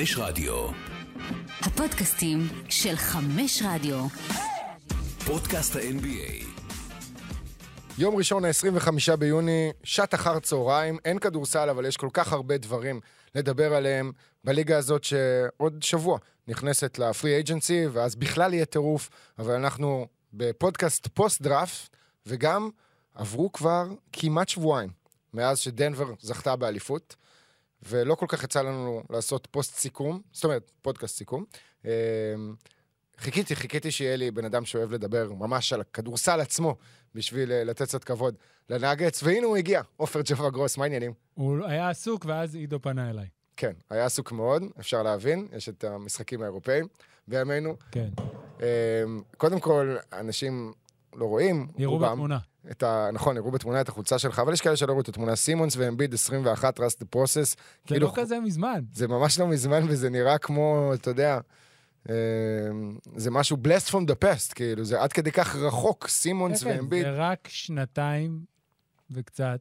חמש רדיו. הפודקאסטים של חמש רדיו. פודקאסט ה-NBA. יום ראשון, ה-25 ביוני, שעת אחר צהריים, אין כדורסל, אבל יש כל כך הרבה דברים לדבר עליהם בליגה הזאת שעוד שבוע נכנסת לפרי אייג'נסי, ואז בכלל יהיה טירוף, אבל אנחנו בפודקאסט פוסט דראפט, וגם עברו כבר כמעט שבועיים מאז שדנבר זכתה באליפות, ולא כל כך יצא לנו לעשות פוסט סיכום, זאת אומרת, פודקאסט סיכום. אה, חיכיתי, חיכיתי שיהיה לי בן אדם שאוהב לדבר ממש על הכדורסל עצמו, בשביל אה, לתת קצת כבוד לנאגץ, והנה הוא הגיע, עופר ג'ובה גרוס, מה העניינים? הוא היה עסוק, ואז עידו פנה אליי. כן, היה עסוק מאוד, אפשר להבין, יש את המשחקים האירופאים בימינו. כן. אה, קודם כל, אנשים לא רואים, יראו בתמונה. את ה... נכון, יראו בתמונה את החולצה שלך, אבל יש כאלה שלא ראו את התמונה. סימונס ואמביד 21, trust the process. זה לא כזה מזמן. זה ממש לא מזמן, וזה נראה כמו, אתה יודע, אה, זה משהו blessed from the past, כאילו, זה עד כדי כך רחוק, סימונס ואמביד. זה רק שנתיים וקצת,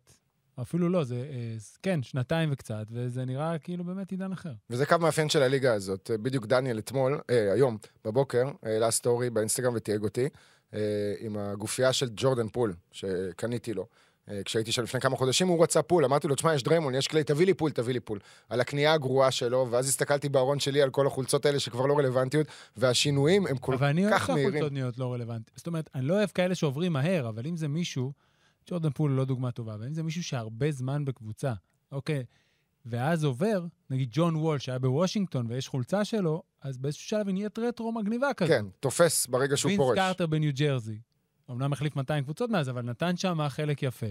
אפילו לא, זה, אה, כן, שנתיים וקצת, וזה נראה כאילו באמת עידן אחר. וזה קו מאפיין של הליגה הזאת. בדיוק דניאל אתמול, אה, היום, בבוקר, העלה סטורי באינסטגרם ותייג אותי, עם הגופייה של ג'ורדן פול, שקניתי לו. אה, כשהייתי שם לפני כמה חודשים, הוא רצה פול, אמרתי לו, תשמע, יש דריימון, יש כלי, תביא לי פול, תביא לי פול. על הקנייה הגרועה שלו, ואז הסתכלתי בארון שלי על כל החולצות האלה שכבר לא רלוונטיות, והשינויים הם כל אבל אני אוהב כך מהירים. שהחולצות נהיות לא רלוונטיות. זאת אומרת, אני לא אוהב כאלה שעוברים מהר, אבל אם זה מישהו, ג'ורדן פול הוא לא דוגמה טובה, אבל אם זה מישהו שהרבה זמן בקבוצה, אוקיי, ואז עובר, נגיד ג'ון וול שהיה בוושינגטון ויש חולצה שלו, אז באיזשהו שלב היא נהיית רטרו מגניבה כזאת. כן, תופס ברגע שהוא וינס פורש. קרטר בניו ג'רזי. אמנם החליף 200 קבוצות מאז, אבל נתן שם חלק יפה.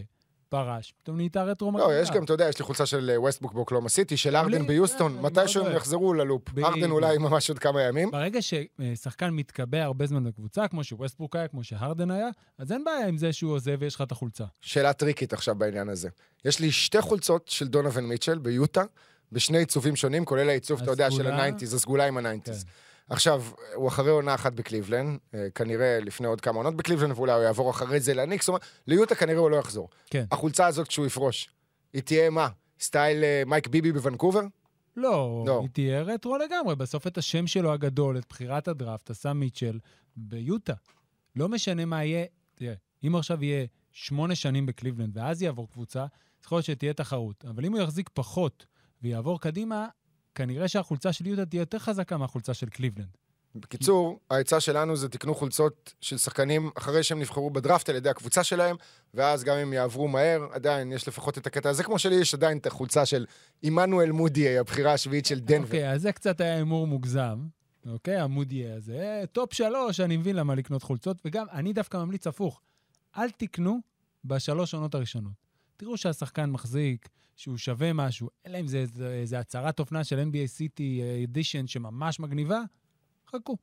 פרש, פתאום נהייתה רטרו מגניבה. לא, יש גם, אתה יודע, יש לי חולצה של אה, ווסטברוק באוקלהומה סיטי, של הארדן ביוסטון, אה, מתישהו מאוד הם. יחזרו ללופ. הארדן אולי ממש עוד כמה ימים. ברגע ששחקן מתקבע הרבה זמן בקבוצה, כמו שווסטברוק היה, כמו שהרדן היה, אז אין בעיה עם זה שהוא עוזב ויש לך את החולצה. שאלה טריקית עכשיו בעניין הזה. יש לי שתי חולצות של דונובין מיטשל ביוטה, בשני עיצובים שונים, כולל העיצוב, אתה יודע, של? ה nineties, הסגולה עם ה nineties. כן. עכשיו, הוא אחרי עונה אחת בקליבלנד, אה, כנראה לפני עוד כמה עונות בקליבלנד, ואולי הוא יעבור אחרי זה לניקס, זאת אומרת, ליוטה כנראה הוא לא יחזור. כן. החולצה הזאת כשהוא יפרוש, היא תהיה מה? סטייל אה, מייק ביבי בוונקובר? לא, לא. היא תהיה רטרו לגמרי. בסוף את השם שלו הגדול, את בחירת הדראפט, עשה מיטשל ביוטה. לא משנה מה יהיה, תראה, אם עכשיו יהיה שמונה שנים בקליבלנד ואז יעבור קבוצה, יכול להיות שתהיה תחרות. אבל אם הוא יחזיק פחות ויעבור קדימה, כנראה שהחולצה של יוטה תהיה יותר חזקה מהחולצה של קליבלנד. בקיצור, העצה שלנו זה תקנו חולצות של שחקנים אחרי שהם נבחרו בדראפט על ידי הקבוצה שלהם, ואז גם אם יעברו מהר, עדיין יש לפחות את הקטע הזה, כמו שלי יש עדיין את החולצה של עמנואל מודי, הבחירה השביעית של דנבר. אוקיי, אז זה קצת היה הימור מוגזם. אוקיי, המודי הזה. top שלוש, אני מבין למה לקנות חולצות, וגם אני דווקא ממליץ הפוך. אל תקנו בשלוש עונות הראשונות. תראו שהשחקן מחזיק, שהוא שווה משהו, אלא אם זה איזה- הצהרת אופנה של NBA City Edition שממש מגניבה, חכו.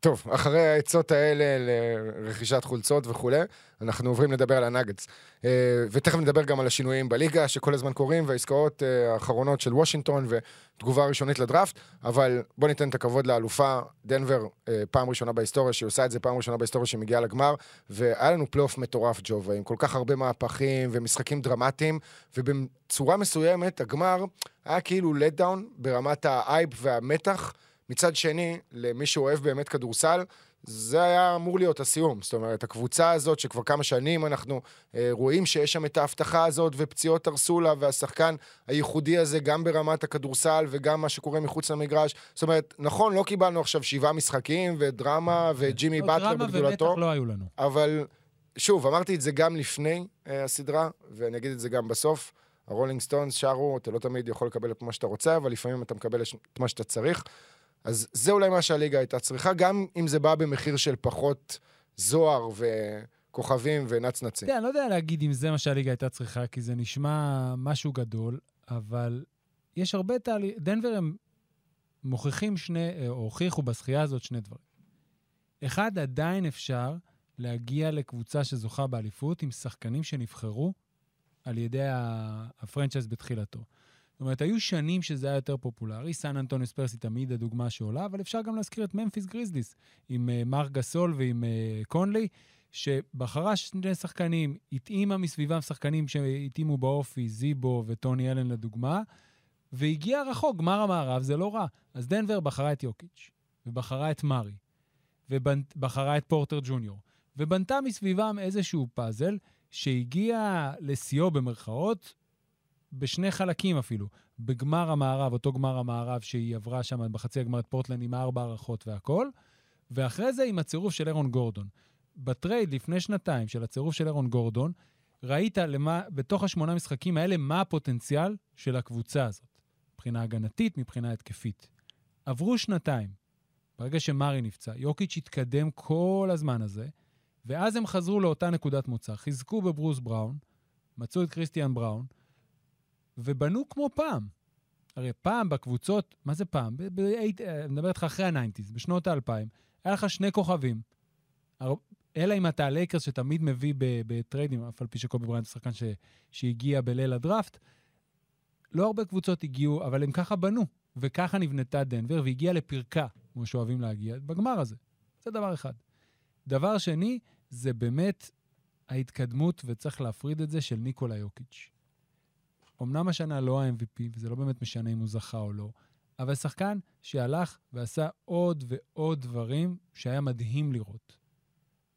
טוב, אחרי העצות האלה לרכישת חולצות וכולי, אנחנו עוברים לדבר על הנאגטס. אה, ותכף נדבר גם על השינויים בליגה שכל הזמן קורים, והעסקאות אה, האחרונות של וושינגטון ותגובה ראשונית לדראפט, אבל בוא ניתן את הכבוד לאלופה דנבר, אה, פעם ראשונה בהיסטוריה, שהיא עושה את זה פעם ראשונה בהיסטוריה שהיא מגיעה לגמר, והיה לנו פלייאוף מטורף, ג'ובה, עם כל כך הרבה מהפכים ומשחקים דרמטיים, ובצורה מסוימת הגמר היה כאילו down ברמת האייפ והמתח. מצד שני, למי שאוהב באמת כדורסל, זה היה אמור להיות הסיום. זאת אומרת, הקבוצה הזאת, שכבר כמה שנים אנחנו אה, רואים שיש שם את ההבטחה הזאת, ופציעות הרסו לה, והשחקן הייחודי הזה, גם ברמת הכדורסל וגם מה שקורה מחוץ למגרש. זאת אומרת, נכון, לא קיבלנו עכשיו שבעה משחקים ודרמה וג'ימי באטלר דרמה בגדולתו, ומתח לא היו לנו. אבל שוב, אמרתי את זה גם לפני אה, הסדרה, ואני אגיד את זה גם בסוף. הרולינג סטונס שרו, אתה לא תמיד יכול לקבל את מה שאתה רוצה, אבל לפעמים אתה מקבל את מה שאתה צריך. אז זה אולי מה שהליגה הייתה צריכה, גם אם זה בא במחיר של פחות זוהר וכוכבים ונצנצים. תראה, אני לא יודע להגיד אם זה מה שהליגה הייתה צריכה, כי זה נשמע משהו גדול, אבל יש הרבה תהליך... דנבר הם מוכיחים שני, אה, או הוכיחו בזכייה הזאת שני דברים. אחד, עדיין אפשר להגיע לקבוצה שזוכה באליפות עם שחקנים שנבחרו על ידי ה franchise בתחילתו. זאת אומרת, היו שנים שזה היה יותר פופולרי, סן אנטוניו ספרס היא תמיד הדוגמה שעולה, אבל אפשר גם להזכיר את ממפיס גריזליס, עם אה, מרק גסול ועם אה, קונלי, שבחרה שני שחקנים, התאימה מסביבם שחקנים שהתאימו באופי, זיבו וטוני אלן לדוגמה, והגיע רחוק, גמר המערב זה לא רע. אז דנבר בחרה את יוקיץ', ובחרה את מארי, ובחרה את פורטר ג'וניור, ובנתה מסביבם איזשהו פאזל שהגיע לשיאו במרכאות, בשני חלקים אפילו. בגמר המערב, אותו גמר המערב שהיא עברה שם בחצי הגמר את פורטלנד עם ארבע הארכות והכל, ואחרי זה עם הצירוף של אהרון גורדון. בטרייד לפני שנתיים של הצירוף של אהרון גורדון, ראית למה, בתוך השמונה משחקים האלה מה הפוטנציאל של הקבוצה הזאת, מבחינה הגנתית, מבחינה התקפית. עברו שנתיים, ברגע שמרי נפצע, יוקיץ' התקדם כל הזמן הזה, ואז הם חזרו לאותה נקודת מוצא, חיזקו בברוס בראון, מצאו את כריסטיאן בראון, ובנו כמו פעם. הרי פעם בקבוצות, מה זה פעם? אני מדבר איתך אחרי ה nineties, בשנות האלפיים, היה לך שני כוכבים. אלא אם אתה הלייקרס שתמיד מביא בטריידים, אף על פי שקובי בריינט הוא שחקן שהגיע בליל הדראפט, לא הרבה קבוצות הגיעו, אבל הם ככה בנו, וככה נבנתה דנבר, והגיעה לפרקה, כמו שאוהבים להגיע, בגמר הזה. זה דבר אחד. דבר שני, זה באמת ההתקדמות, וצריך להפריד את זה, של ניקולה יוקיץ'. אמנם השנה לא ה-MVP, וזה לא באמת משנה אם הוא זכה או לא, אבל שחקן שהלך ועשה עוד ועוד דברים שהיה מדהים לראות.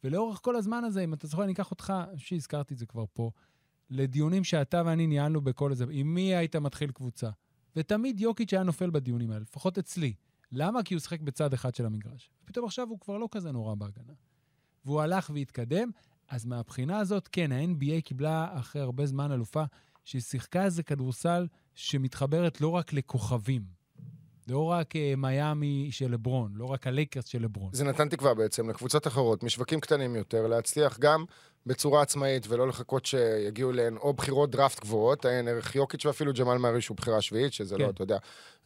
ולאורך כל הזמן הזה, אם אתה זוכר, אני אקח אותך, שהזכרתי את זה כבר פה, לדיונים שאתה ואני ניהלנו בכל הזה, עם מי היית מתחיל קבוצה. ותמיד יוקיץ' היה נופל בדיונים האלה, לפחות אצלי. למה? כי הוא שיחק בצד אחד של המגרש. ופתאום עכשיו הוא כבר לא כזה נורא בהגנה. והוא הלך והתקדם, אז מהבחינה הזאת, כן, ה-NBA קיבלה אחרי הרבה זמן אלופה, שהיא שיחקה איזה כדורסל שמתחברת לא רק לכוכבים, לא רק אה, מיאמי של לברון, לא רק הלייקרס של לברון. זה נתן תקווה בעצם לקבוצות אחרות, משווקים קטנים יותר, להצליח גם בצורה עצמאית ולא לחכות שיגיעו להן או בחירות דראפט גבוהות, אין ערך יוקיץ' ואפילו ג'מאל מארי שהוא בחירה שביעית, שזה לא, כן. לא, אתה יודע,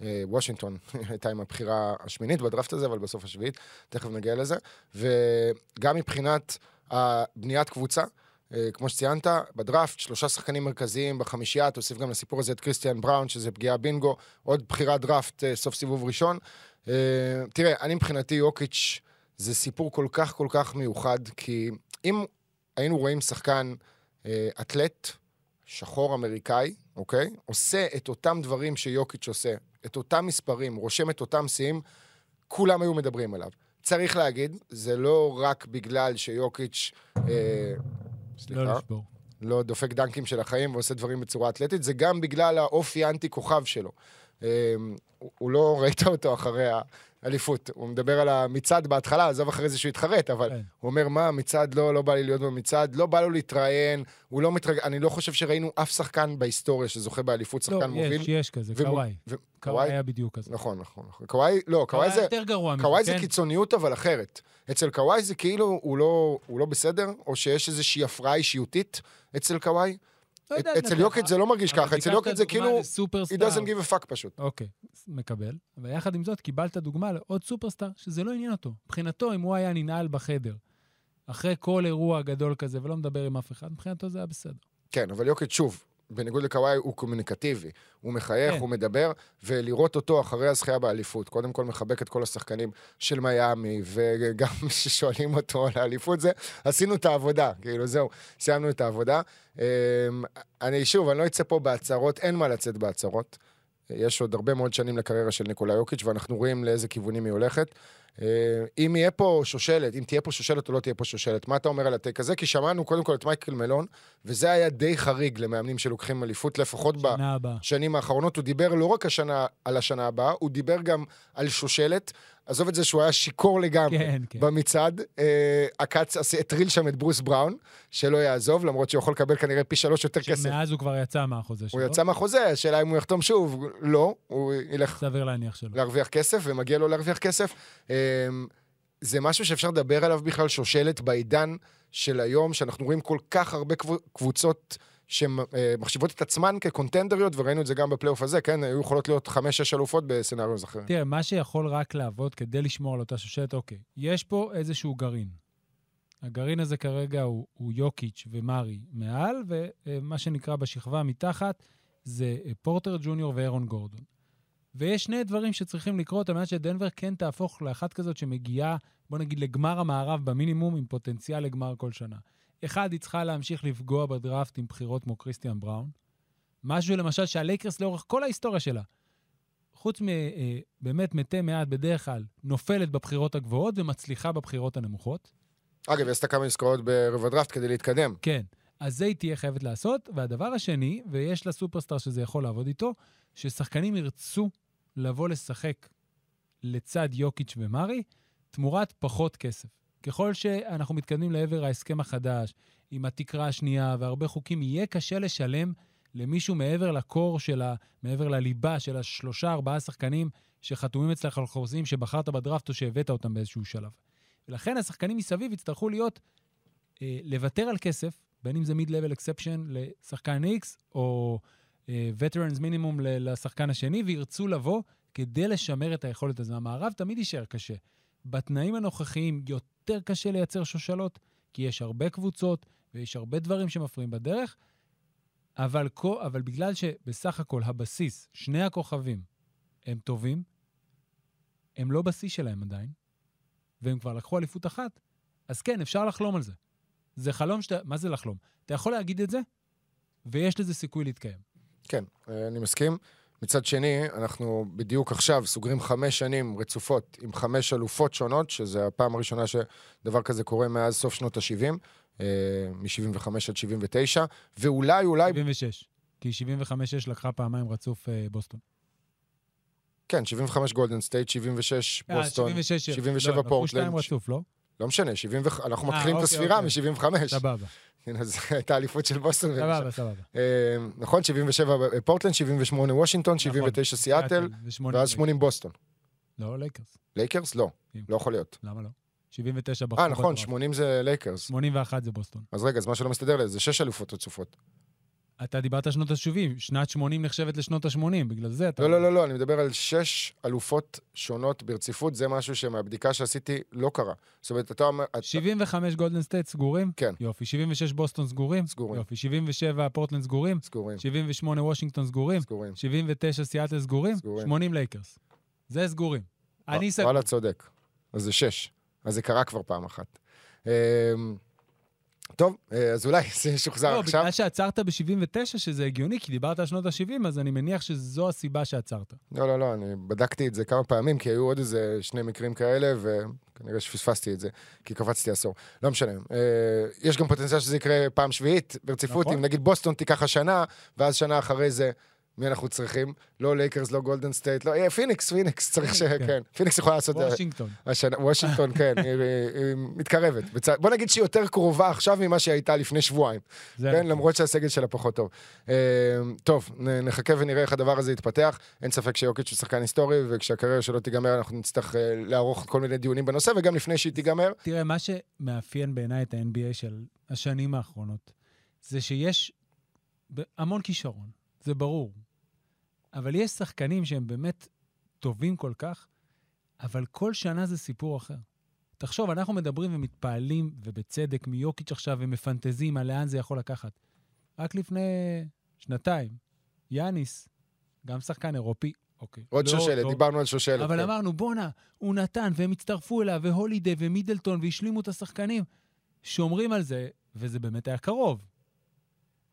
אה, וושינגטון הייתה עם הבחירה השמינית בדראפט הזה, אבל בסוף השביעית, תכף נגיע לזה. וגם מבחינת הבניית קבוצה, אה, כמו שציינת, בדראפט, שלושה שחקנים מרכזיים בחמישייה, תוסיף גם לסיפור הזה את קריסטיאן בראון, שזה פגיעה בינגו, עוד בחירת דראפט, אה, סוף סיבוב ראשון. אה, תראה, אני מבחינתי, יוקיץ', זה סיפור כל כך כל כך מיוחד, כי אם היינו רואים שחקן אתלט, שחור אמריקאי, אוקיי? עושה את אותם דברים שיוקיץ' עושה, את אותם מספרים, רושם את אותם שיאים, כולם היו מדברים עליו. צריך להגיד, זה לא רק בגלל שיוקיץ' אה, סליחה. לא לשבור. לא דופק דנקים של החיים ועושה דברים בצורה אתלטית, זה גם בגלל האופי האנטי-כוכב שלו. אמ, הוא לא ראית אותו אחרי האליפות. הוא מדבר על המצעד בהתחלה, עזוב אחרי זה שהוא התחרט, אבל כן. הוא אומר, מה, מצעד לא, לא בא לי להיות במצעד, לא בא לו להתראיין, הוא לא מתרג... אני לא חושב שראינו אף שחקן בהיסטוריה שזוכה באליפות, שחקן לא, מוביל. לא, יש, יש כזה, קוואי. ו... קוואי היה בדיוק כזה. נכון, נכון. נכון. קוואי, לא, קוואי זה... יותר גרוע קוואי זה כן? קיצוניות, אבל אחרת. אצל קוואי זה כאילו הוא לא, הוא לא בסדר, או שיש איזושהי הפרעה אישיותית אצל קוואי. לא אצל יוקיץ' זה לא מרגיש ככה, אצל יוקיץ' זה כאילו, he doesn't give a fuck פשוט. אוקיי, מקבל. ויחד עם זאת, קיבלת דוגמה לעוד סופרסטאר שזה לא עניין אותו. מבחינתו, אם הוא היה ננעל בחדר, אחרי כל אירוע גדול כזה, ולא מדבר עם אף אחד, מבחינתו זה היה בסדר. כן, אבל יוקיץ', שוב, בניגוד לקוואי, הוא קומוניקטיבי. הוא מחייך, כן. הוא מדבר, ולראות אותו אחרי הזכייה באליפות, קודם כל מחבק את כל השחקנים של מיאמי, וגם ששואלים אותו על האליפות, זה, עשינו את העבודה, כאילו, זהו, סיימנו את העבודה. אמ, אני, שוב, אני לא אצא פה בהצהרות, אין מה לצאת בהצהרות. יש עוד הרבה מאוד שנים לקריירה של ניקולה יוקיץ', ואנחנו רואים לאיזה כיוונים היא הולכת. אה, אם יהיה פה שושלת, אם תהיה פה שושלת או לא תהיה פה שושלת, מה אתה אומר על הטייק הזה? כי שמענו קודם כל את מייקל מלון, וזה היה די חריג למאמנים שלוקחים אליפות, לפחות בשנים האחרונות. הוא דיבר לא רק השנה, על השנה הבאה, הוא דיבר גם על שושלת. עזוב את זה שהוא היה שיכור לגמרי כן, כן. במצעד. אה, עקץ, הטריל שם את ברוס בראון, שלא יעזוב, למרות שהוא יכול לקבל כנראה פי שלוש יותר כסף. שמאז הוא כבר יצא מהחוזה שלו. הוא יצא מהחוזה, השאלה אם הוא יחתום שוב, לא, הוא ילך... סביר להניח שלא. להרוויח כסף, ומגיע לו להרוויח כסף. אה, זה משהו שאפשר לדבר עליו בכלל, שושלת בעידן של היום, שאנחנו רואים כל כך הרבה קבוצות... שמחשיבות את עצמן כקונטנדריות, וראינו את זה גם בפלייאוף הזה, כן? היו יכולות להיות חמש-שש אלופות בסצנריוז אחרים. תראה, מה שיכול רק לעבוד כדי לשמור על אותה שושלת, אוקיי, יש פה איזשהו גרעין. הגרעין הזה כרגע הוא, הוא יוקיץ' ומרי מעל, ומה שנקרא בשכבה מתחת זה פורטר ג'וניור ואירון גורדון. ויש שני דברים שצריכים לקרות על מנת שדנבר כן תהפוך לאחת כזאת שמגיעה, בוא נגיד, לגמר המערב במינימום, עם פוטנציאל לגמר כל שנה. אחד, היא צריכה להמשיך לפגוע בדראפט עם בחירות כמו קריסטיאן בראון. משהו למשל שהלייקרס לאורך כל ההיסטוריה שלה חוץ מבאמת מתי מעט בדרך כלל, נופלת בבחירות הגבוהות ומצליחה בבחירות הנמוכות. אגב, היא עשתה כמה עסקאות ברבע דראפט כדי להתקדם. כן. אז זה היא תהיה חייבת לעשות. והדבר השני, ויש לה סופרסטאר שזה יכול לעבוד איתו, ששחקנים ירצו לבוא לשחק לצד יוקיץ' ומרי, תמורת פחות כסף. ככל שאנחנו מתקדמים לעבר ההסכם החדש, עם התקרה השנייה והרבה חוקים, יהיה קשה לשלם למישהו מעבר לקור של ה... מעבר לליבה של השלושה, ארבעה שחקנים שחתומים אצלך על חוזים שבחרת בדראפט או שהבאת אותם באיזשהו שלב. ולכן השחקנים מסביב יצטרכו להיות, אה, לוותר על כסף, בין אם זה מיד-לבל אקספשן לשחקן X, או veterans מינימום לשחקן השני, וירצו לבוא כדי לשמר את היכולת הזו. המערב תמיד יישאר קשה. בתנאים הנוכחיים יותר קשה לייצר שושלות, כי יש הרבה קבוצות ויש הרבה דברים שמפריעים בדרך, אבל, אבל בגלל שבסך הכל הבסיס, שני הכוכבים, הם טובים, הם לא בשיא שלהם עדיין, והם כבר לקחו אליפות אחת, אז כן, אפשר לחלום על זה. זה חלום שאתה... מה זה לחלום? אתה יכול להגיד את זה, ויש לזה סיכוי להתקיים. כן, אני מסכים. מצד שני, אנחנו בדיוק עכשיו סוגרים חמש שנים רצופות עם חמש אלופות שונות, שזה הפעם הראשונה שדבר כזה קורה מאז סוף שנות ה-70, מ-75 עד 79, ואולי, אולי... 76, כי 75-6 לקחה פעמיים רצוף אה, בוסטון. כן, 75 גולדן סטייט, 76 אה, בוסטון, 76, 77 לא, לקחו. שתיים רצוף, לא? לא משנה, 70, ו- אנחנו אה, מתחילים את אוקיי, הספירה אוקיי. מ-75. סבבה, הנה, זו הייתה אליפות של בוסטון. סבבה, סבבה. אה, נכון, 77 פורטלנד, 78 וושינגטון, 79 סיאטל, ושמונים ואז לייקרס. 80 בוסטון. לא, לייקרס. לייקרס? לא. לא יכול להיות. למה לא? 79 בחרו אה, נכון, בדראפט. 80 זה לייקרס. 81 זה בוסטון. אז רגע, אז מה שלא מסתדר לי, זה שש אלופות רצופות. אתה דיברת שנות ה-70, שנת 80 נחשבת לשנות ה-80, בגלל זה אתה... לא, לא, לא, לא, אני מדבר על שש אלופות שונות ברציפות, זה משהו שמהבדיקה שעשיתי לא קרה. זאת אומרת, אתה אומר... אתה- 75 גולדן סטייט סגורים? כן. יופי. 76 בוסטון סגורים? סגורים. יופי. 77 פורטלנד סגורים? סגורים, 78 וושינגטון סגורים? סגורים. 79 סיאטל סגורים? סגורים. 80 לייקרס. זה סגורים. אני סגור. וואלה, צודק. אז זה שש. אז זה קרה כבר פעם אחת. טוב, אה, אז אולי זה ישוחזר לא, עכשיו. בגלל שעצרת ב-79, שזה הגיוני, כי דיברת על שנות ה-70, אז אני מניח שזו הסיבה שעצרת. לא, לא, לא, אני בדקתי את זה כמה פעמים, כי היו עוד איזה שני מקרים כאלה, וכנראה שפספסתי את זה, כי קפצתי עשור. לא משנה. אה, יש גם פוטנציאל שזה יקרה פעם שביעית ברציפות, נכון. אם נגיד בוסטון תיקח השנה, ואז שנה אחרי זה, מי אנחנו צריכים? לא לייקרס, לא גולדן סטייט, לא, אה, פיניקס, פיניקס, צריך ש... כן. כן. פיניקס יכולה לעשות... אה, וושינגטון. השנה, וושינגטון, כן, היא, מתקרבת. בצ... בוא נגיד שהיא יותר קרובה עכשיו ממה שהיא הייתה לפני שבועיים. כן, נכון. למרות שהסגל שלה פחות טוב. אה, טוב, נחכה ונראה איך הדבר הזה יתפתח. אין ספק שיוקיץ' הוא שחקן היסטורי, וכשהקריירה שלו תיגמר, אנחנו נצטרך לערוך כל מיני דיונים בנושא, וגם לפני שהיא תיגמר, תראה, מה שמאפיין בעיניי את ה-NBA של השנים האחרונות, זה שיש המון כישרון, זה ברור. אבל יש שחקנים שהם באמת טובים כל כך, אבל כל שנה זה סיפור אחר. תחשוב, אנחנו מדברים ומתפעלים, ובצדק, מיוקיץ' עכשיו, ומפנטזים על לאן זה יכול לקחת. רק לפני שנתיים, יאניס, גם שחקן אירופי, אוקיי. עוד לא שושלת, טוב, דיברנו על שושלת. אבל כן. אמרנו, בואנה, הוא נתן, והם הצטרפו אליו, והולידי ומידלטון, והשלימו את השחקנים. שומרים על זה, וזה באמת היה קרוב.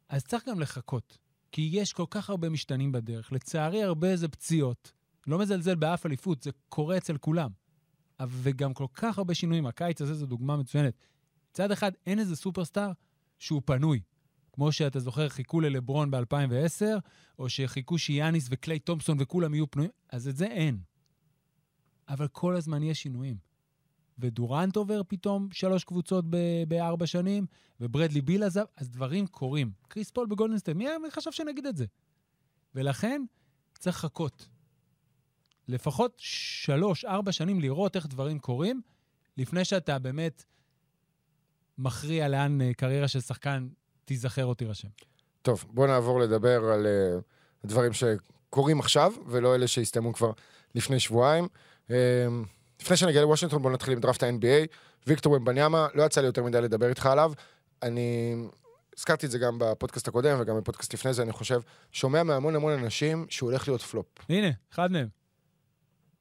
אז צריך גם לחכות, כי יש כל כך הרבה משתנים בדרך. לצערי, הרבה זה פציעות. לא מזלזל באף אליפות, זה קורה אצל כולם. וגם כל כך הרבה שינויים. הקיץ הזה זו דוגמה מצוינת. מצד אחד, אין איזה סופרסטאר שהוא פנוי. כמו שאתה זוכר, חיכו ללברון ב-2010, או שחיכו שיאניס וקליי תומפסון וכולם יהיו פנויים, אז את זה אין. אבל כל הזמן יש שינויים. ודורנט עובר פתאום שלוש קבוצות בארבע שנים, וברדלי ביל עזב, אז דברים קורים. קריס פול בגולדנסטיין, מי, מי חשב שנגיד את זה? ולכן צריך לחכות. לפחות שלוש, ארבע שנים לראות איך דברים קורים, לפני שאתה באמת מכריע לאן אה, קריירה של שחקן תיזכר או תירשם. טוב, בואו נעבור לדבר על אה, הדברים שקורים עכשיו, ולא אלה שהסתיימו כבר לפני שבועיים. אה, לפני שנגיע לוושינגטון, בואו נתחיל עם דראפט ה-NBA. ויקטור ומבניאמה, לא יצא לי יותר מדי לדבר איתך עליו. אני הזכרתי את זה גם בפודקאסט הקודם וגם בפודקאסט לפני זה, אני חושב, שומע מהמון המון אנשים שהוא הולך להיות פלופ. הנה, אחד מהם.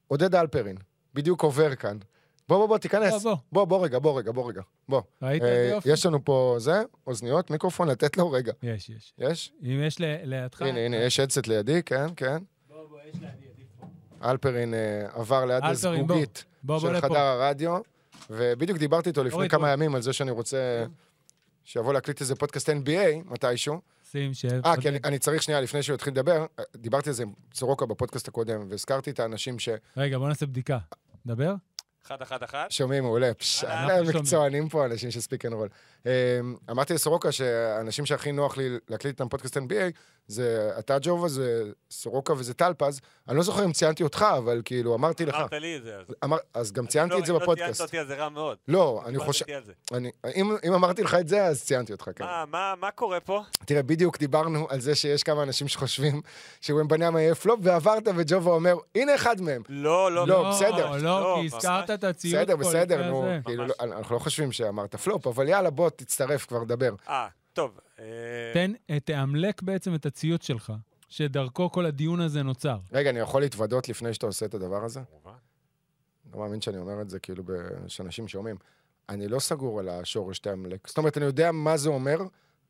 עודד אלפרין, בדיוק עובר כאן. בוא, בוא, בוא, תיכנס. בוא, בוא. בוא, בוא רגע, בוא רגע, בוא רגע. בוא. ראית אה, איזה יופי? יש לנו פה זה, אוזניות, מיקרופון, לתת לו רגע. יש, יש. יש? אם יש ל- לידך... הנה, הנה, יש אדסט לידי, כן, כן. בוא, בוא, יש לידי. אלפרין אה, עבר ליד. הזגוגית של. חדר הרדיו, ובדיוק דיברתי איתו לפני כמה בוא. ימים על זה שאני רוצה שיבוא להקליט איזה פודקאסט NBA מתישהו. שים שב. אה, כי אני, אני צריך שנייה, לפני שהוא יתחיל לדבר, אה, דיברתי על זה עם סורוקה בפודקאסט הקודם, והזכרתי את האנשים רגע, בוא נעשה בדיקה. דבר? אחד, אחד, אחת. ששומעים מעולה. פש, אנחנו אה, שומעים. מקצוענים פה, אנשים של ספיק אנד רול. אמרתי לסורוקה שהאנשים שהכי נוח לי להקליט איתם פודקאסט NBA, זה אתה ג'ובה, זה סורוקה וזה טלפז. אני לא זוכר אם ציינתי אותך, אבל כאילו, אמרתי לך. אמרת לי את זה. אמר, אז גם ציינתי לא, את זה אם לא ציינת בפודקאסט. אותי, אז זה רע מאוד. לא, אני חושב... אני, אם, אם אמרתי לך את זה, אז ציינתי אותך, כן. מה, מה, מה קורה פה? תראה, בדיוק דיברנו על זה שיש כמה אנשים שחושבים שוומבניאמה יהיה פלופ, ועברת וג'ובה אומר, הנה אחד מהם. לא, לא, לא, בסדר. לא, לא, כי ממש. הזכרת את הציוד בסדר, פה בסדר, נו. כאילו. לא- אנחנו לא חושבים שאמרת פלופ, אבל יאללה, בוא, תצטרף כבר, דבר. אה, טוב. אה, תן, אה, תאמלק בעצם את הציוץ שלך, שדרכו כל הדיון הזה נוצר. רגע, אני יכול להתוודות לפני שאתה עושה את הדבר הזה? כמובן. לא מאמין שאני אומר את זה, כאילו, שאנשים שומעים. אני לא סגור על השורש תאמלק. זאת אומרת, אני יודע מה זה אומר,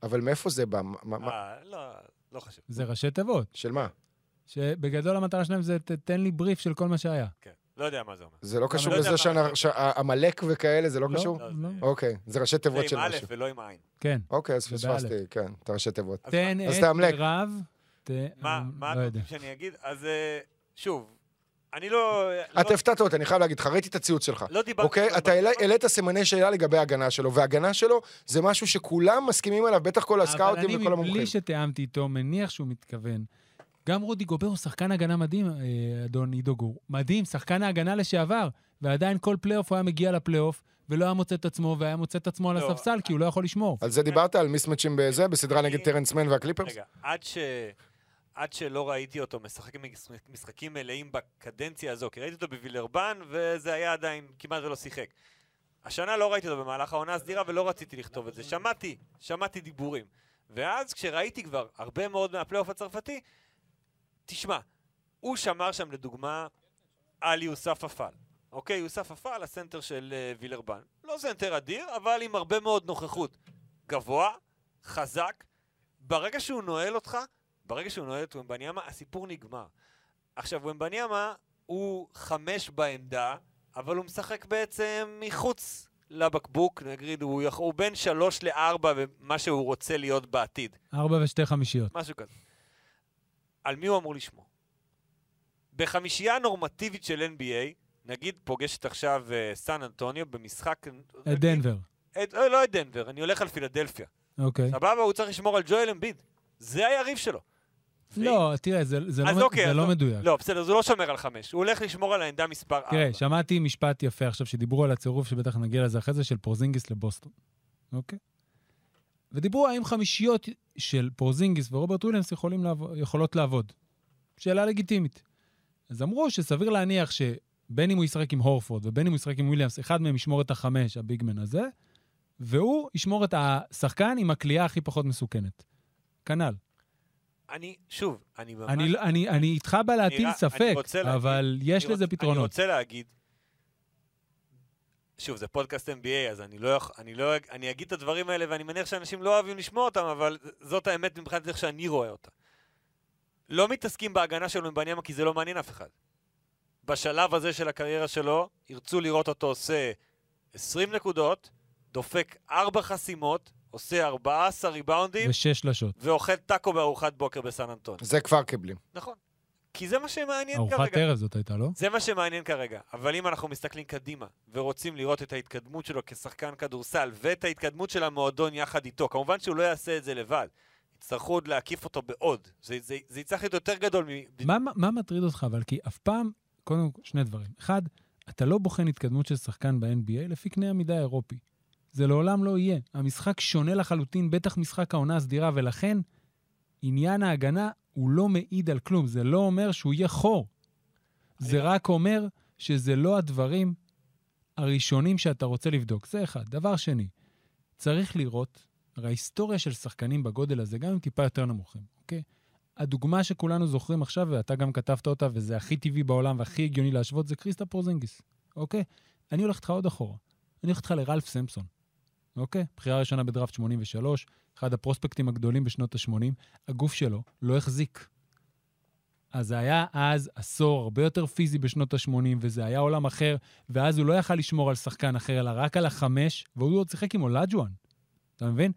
אבל מאיפה זה בא? אה, לא, לא חשוב. זה ראשי תיבות, של מה? שבגדול המטרה שלהם זה תן לי בריף של כל מה שהיה. כן. לא יודע מה זה אומר. זה לא קשור לא יודע לזה שעמלק וכאלה, זה לא לא. קשור? לא, לא. זה- אוקיי, זה ראשי זה תיבות של עם א' משהו. ולא עם עין. כן. אוקיי, אז זה פספסתי, כן, את הראשי תיבות. תן את ת... מה, מה לא אתה יודע. רוצה שאני אגיד? אז אה, שוב, אני לא... לא- אתה הפתעת אותי, אני חייב להגיד לך, ראיתי את הציוץ שלך. לא דיברתי... אוקיי? אתה זה. העלית סימני שאלה לגבי ההגנה שלו, וההגנה שלו זה משהו שכולם מסכימים עליו, בטח כל הסקאוטים וכל אבל אני, המומחים. מבלי שתיאמתי איתו, מניח שהוא מתכוון. גם רודי גובר הוא שחקן הגנה מדהים, אה, אדון עידו גור. מדהים, שחקן ההגנה לשעבר. ועדיין כל פלייאוף הוא היה מגיע לפלייאוף, ולא היה מוצא את עצמו, והיה מוצא את עצמו על לא, הספסל, כי הוא לא יכול לשמור. על זה דיברת? על מיסמצ'ים בזה, בסדרה אני- נגד טרנס מן והקליפרס? רגע, עד ש... עד שלא ראיתי אותו משחק משחקים מלאים בקדנציה הזו, כי ראיתי אותו בווילרבן, וזה היה עדיין, כמעט ולא שיחק. השנה לא ראיתי אותו במהלך העונה הסדירה, ולא רציתי לכתוב את זה. שמעתי, שמעתי דיבורים. ואז כשראיתי כבר הרבה מאוד מהפלייאוף הצרפתי, תשמע, הוא שמר שם לדוגמה על יוסף אפל. אוקיי, יוסף אפל, הסנטר של uh, וילרבן. לא סנטר אדיר, אבל עם הרבה מאוד נוכחות. גבוה, חזק, ברגע שהוא נועל אותך, ברגע שהוא נועל את ומבניאמה, הסיפור נגמר. עכשיו, ומבניאמה הוא חמש בעמדה, אבל הוא משחק בעצם מחוץ לבקבוק, נגיד, הוא, יכול, הוא בין שלוש לארבע ומה שהוא רוצה להיות בעתיד. ארבע ושתי חמישיות. משהו כזה. על מי הוא אמור לשמור? בחמישייה נורמטיבית של NBA, נגיד פוגשת עכשיו uh, סן אנטוניו במשחק... את דנבר. את, לא, לא את דנבר, אני הולך על פילדלפיה. אוקיי. סבבה, הוא צריך לשמור על ג'ואל אמביד. זה היריב שלו. לא, תראה, זה זה לא אוקיי, זה לא לא- מדויק. לא, בסדר, אז הוא לא שומר על חמש. הוא הולך לשמור על העמדה מספר ארבע. תראה, שמעתי משפט יפה עכשיו, שדיברו על הצירוף, שבטח נגיע לזה אחרי זה, של פורזינגיס לבוסטון, אוקיי? ודיברו האם חמישיות של פורזינגיס ורוברט וויליאמס יכולות לעבוד. שאלה לגיטימית. אז אמרו שסביר להניח שבין אם הוא ישחק עם הורפורד ובין אם הוא ישחק עם וויליאמס, אחד מהם ישמור את החמש, הביגמן הזה, והוא ישמור את השחקן עם הכלייה הכי פחות מסוכנת. כנ"ל. אני, שוב, אני ממש... אני, לא- אני, אני איתך בלהטיל אני ספק, רוצה להגיד- אבל יש אני לזה רוצ- פתרונות. אני רוצה להגיד, שוב, זה פודקאסט NBA, אז אני לא יכול, אני לא, אני אגיד את הדברים האלה, ואני מניח שאנשים לא אוהבים לשמוע אותם, אבל זאת האמת מבחינת איך שאני רואה אותה. לא מתעסקים בהגנה שלו עם בניאמה, כי זה לא מעניין אף אחד. בשלב הזה של הקריירה שלו, ירצו לראות אותו עושה 20 נקודות, דופק 4 חסימות, עושה 14 ריבאונדים, ושש שלשות. ואוכל טאקו בארוחת בוקר בסן אנטוני. זה כבר קיבלים. נכון. כי זה מה שמעניין ארוחת כרגע. ערב זאת הייתה, לא? זה מה שמעניין כרגע. אבל אם אנחנו מסתכלים קדימה, ורוצים לראות את ההתקדמות שלו כשחקן כדורסל, ואת ההתקדמות של המועדון יחד איתו, כמובן שהוא לא יעשה את זה לבד. יצטרכו עוד להקיף אותו בעוד. זה, זה, זה יצטרך להיות יותר גדול מ... מה, מה מטריד אותך אבל? כי אף פעם, קודם כל, שני דברים. אחד, אתה לא בוחן התקדמות של שחקן ב-NBA לפי קנה המידה האירופי. זה לעולם לא יהיה. המשחק שונה לחלוטין, בטח משחק העונה הסדירה, ולכן עניין ההגנה הוא לא מעיד על כלום. זה לא אומר שהוא יהיה חור. זה רק אומר שזה לא הדברים הראשונים שאתה רוצה לבדוק. זה אחד. דבר שני, צריך לראות, הרי ההיסטוריה של שחקנים בגודל הזה, גם אם טיפה יותר נמוכים, אוקיי? הדוגמה שכולנו זוכרים עכשיו, ואתה גם כתבת אותה, וזה הכי טבעי בעולם והכי הגיוני להשוות, זה קריסטה פורזינגיס, אוקיי? אני הולך איתך עוד אחורה. אני הולך איתך לרלף סמפסון, אוקיי? בחירה ראשונה בדראפט 83, אחד הפרוספקטים הגדולים בשנות ה-80, הגוף שלו לא החזיק. אז זה היה אז עשור הרבה יותר פיזי בשנות ה-80, וזה היה עולם אחר, ואז הוא לא יכל לשמור על שחקן אחר, אלא רק על החמש, והוא עוד שיחק עם אולג'ואן, אתה מבין?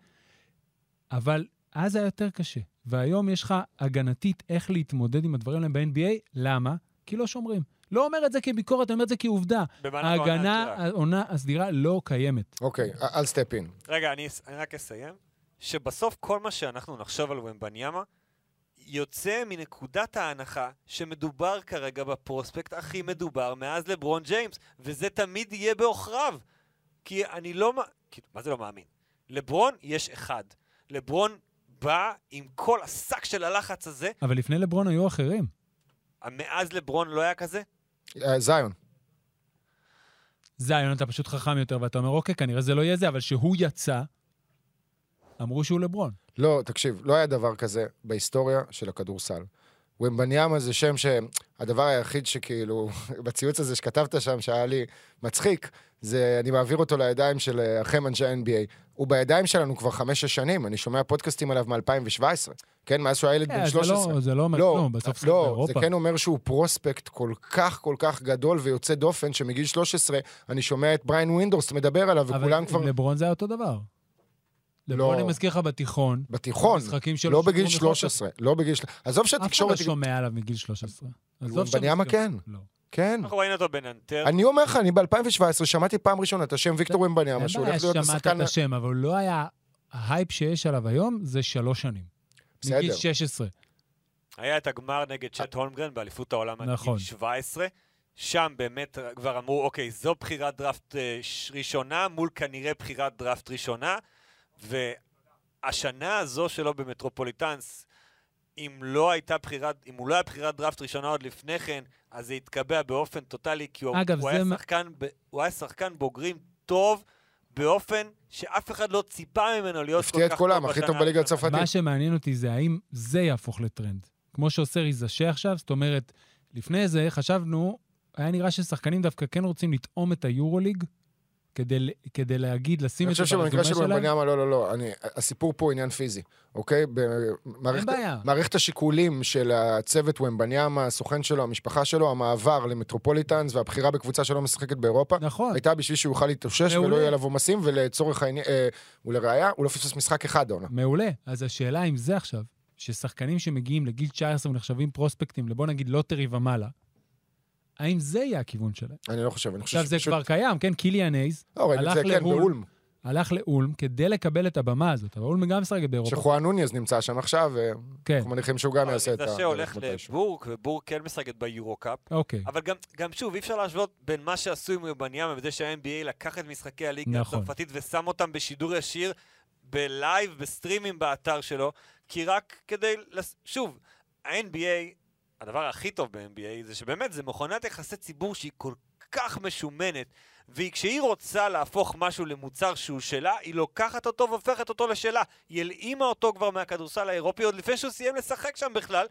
אבל אז היה יותר קשה. והיום יש לך הגנתית איך להתמודד עם הדברים האלה ב-NBA, למה? כי לא שומרים. לא אומר את זה כביקורת, אני אומר את זה כעובדה. ההגנה. העונה הסדירה לא קיימת. אוקיי, אל סטפ אין. רגע, אני, אני רק אסיים. שבסוף כל מה שאנחנו נחשוב על ומבניאמה, יוצא מנקודת ההנחה שמדובר כרגע בפרוספקט הכי מדובר מאז לברון ג'יימס, וזה תמיד יהיה בעוכריו. כי אני לא... כאילו, מה זה לא מאמין? לברון יש אחד. לברון בא עם כל השק של הלחץ הזה, אבל לפני לברון היו אחרים. מאז לברון לא היה כזה? אה, זיון. זיון, אתה פשוט חכם יותר, ואתה אומר, אוקיי, כנראה זה לא יהיה זה, אבל שהוא יצא, אמרו שהוא לברון. לא, תקשיב, לא היה דבר כזה בהיסטוריה של הכדורסל. ומבניאמה זה שם שהדבר היחיד שכאילו, בציוץ הזה שכתבת שם, שהיה לי מצחיק, זה אני מעביר אותו לידיים של אה, אחים אנשי ה-NBA. הוא בידיים שלנו כבר חמש-שש שנים, אני שומע פודקאסטים עליו מ-2017. כן, מאז שהוא היה ילד בן אה, זה 13. לא- זה לא אומר כלום, בסוף זה לא, באירופה. זה כן אומר שהוא פרוספקט כל כך כל כך גדול ויוצא דופן, שמגיל 13 אני שומע את בריין ווינדורסט מדבר עליו, וכולם אבל כבר עם לברון זה היה אותו דבר. לברון, אני מזכיר לך, בתיכון, בתיכון, לא שודרו בגיל מחוץ 13, לא בגיל... של- עזוב אף אחד לא שהתקשורת... שומע עליו מגיל 13. עזוב ומבניאמה כן. לא. כן. אנחנו ראינו אותו בננטר. אני אומר לך, אני ב-2017 שמעתי פעם ראשונה את השם ויקטור ומבניאמה, אין שהוא הולך להיות השחקן... את השם, אבל הוא לא היה... ההייפ שיש עליו היום זה שלוש שנים. בסדר. מגיל 16. היה את הגמר נגד צ'ט הולמגרן באליפות העולם עד נכון. גיל 17. שם באמת כבר אמרו, אוקיי, זו בחירת דראפט אה, ראשונה מול כנראה בחירת דראפט ראשונה, והשנה הזו שלו במטרופוליטנס, אם לא הייתה בחירת, אם הוא לא היה בחירת דראפט ראשונה עוד לפני כן, אז זה התקבע באופן טוטאלי, כי הוא, אגב, הוא, היה מה- שחקן, הוא היה שחקן בוגרים טוב, באופן שאף אחד לא ציפה ממנו להיות כל כך הפתיע את טוב כולם, הכי בשנה טוב בליגה. הצרפתית. מה שמעניין אותי זה האם זה יהפוך לטרנד. כמו שעושה ריזשה עכשיו, זאת אומרת, לפני זה חשבנו, היה נראה ששחקנים דווקא כן רוצים לטעום את היורוליג, כדי, כדי להגיד, לשים אני את זה חושב שבמקרה של שלהם. מבניאמה, לא, לא, לא. אני, הסיפור פה הוא עניין פיזי, אוקיי? במערכת, אין בעיה. מערכת השיקולים של הצוות ומבניאמה, הסוכן שלו, המשפחה שלו, המעבר למטרופוליטנס והבחירה בקבוצה שלא משחקת באירופה, נכון. הייתה בשביל שהוא יוכל להתאושש מעולה. ולא יהיה עליו עומסים, ולצורך העניין, אה, ולראיה, הוא לא פספס משחק אחד העונה. מעולה. אז השאלה אם זה עכשיו, ששחקנים שמגיעים לגיל 19 ונחשבים פרוספקטים, לבוא נגיד לוטרי ומעלה, האם זה יהיה הכיוון שלהם? אני לא חושב, אני חושב עכשיו, זה שפשוט... כבר קיים, כן? קיליאן הייז לא, ראינו את הלך זה, כן, לאולם. באולם. הלך לאולם כדי לקבל את הבמה הזאת, אבל אולם גם משחק באירופה. שחואן נונייס נמצא שם עכשיו, כן, ואנחנו מניחים שהוא גם יעשה את ה... זה שהולך מתישהו. לבורג, ובורג כן משחקת ביורו-קאפ, אוקיי. אבל גם, גם שוב, אי אפשר להשוות בין מה שעשו עם ומבניאמה וזה שה-NBA לקח את משחקי הליגה נכון. הצרפתית ושם אותם בשידור ישיר, ב live, בסטרימים באתר שלו, כי רק כדי. שוב, ה-NBA, הדבר הכי טוב ב-NBA זה שבאמת זה מכונת יחסי ציבור שהיא כל כך משומנת, וכשהיא רוצה להפוך משהו למוצר שהוא שלה, היא לוקחת אותו והופכת אותו לשלה. היא הלאימה אותו כבר מהכדורסל האירופי עוד לפני שהוא סיים לשחק שם בכלל,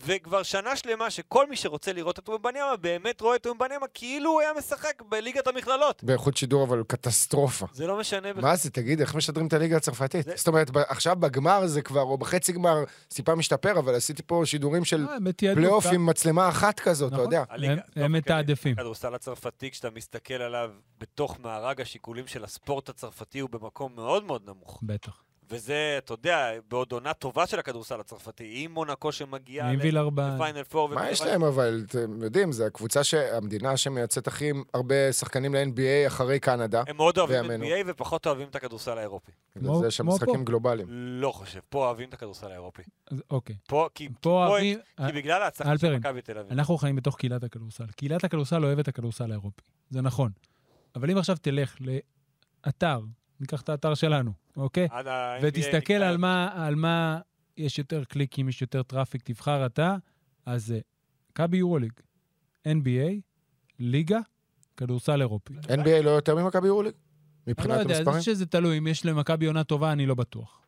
וכבר שנה שלמה שכל מי שרוצה לראות את אומבניאמה באמת רואה את אומבניאמה כאילו הוא היה משחק בליגת המכללות. באיכות שידור, אבל קטסטרופה. זה לא משנה בכלל. מה זה, תגיד, איך משדרים את הליגה הצרפתית? זה- זאת אומרת, עכשיו בגמר זה כבר, או בחצי גמר, טיפה משתפר, אבל עשיתי פה שידורים של אה, פלייאוף. עם מצלמה אחת כזאת, אתה נכון. יודע. הם- לא, הם וכן, מתעדפים. הכדורסל הצרפתי, כשאתה מסתכל עליו בתוך מארג השיקולים של הספורט הצרפתי, הוא במקום מאוד מאוד נמוך. בטח. וזה, אתה יודע, בעוד עונה טובה של הכדורסל הצרפתי, עם מונקו שמגיעה. לפיינל פור. מה יש להם אבל, אתם יודעים, זו הקבוצה, המדינה שמייצאת הכי הרבה שחקנים ל-NBA אחרי קנדה. הם מאוד אוהבים וימינו. NBA ופחות אוהבים את הכדורסל האירופי. כמו- זה יש שם משחקים. גלובליים. לא חושב, פה אוהבים את הכדורסל האירופי. אוקיי. פה, כי. כי בגלל ההצלחה של מכבי תל אביב. אנחנו חיים בתוך קהילת הכדורסל. קהילת הכדורסל אוהבת את הכדורסל האירופי. זה נכון. אבל אם עכשיו תלך לאתר, ניקח את האתר שלנו, אוקיי? ותסתכל על מה, על מה יש יותר קליקים, יש יותר traffic, תבחר אתה, אז זה מכבי יורוליג, NBA, ליגה, כדורסל אירופי. NBA לא יותר ממכבי יורוליג? אני לא מבחינת יודע, המספרים? זה שזה תלוי, אם יש למכבי עונה טובה, אני לא בטוח.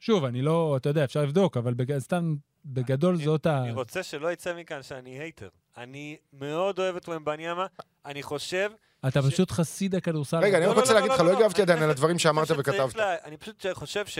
שוב, אני לא, אתה יודע, אפשר לבדוק, אבל בג... סתם, בגדול אני- זאת ה... אני רוצה שלא יצא מכאן שאני הייטר. אני מאוד אוהב את ומבניאמה, אני חושב... אתה פשוט חסיד הכדורסל. רגע, אני לא, רק לא, רוצה לא, להגיד לך, לא, הגבתי עדיין על הדברים שאמרת וכתבת. אני פשוט חושב ש...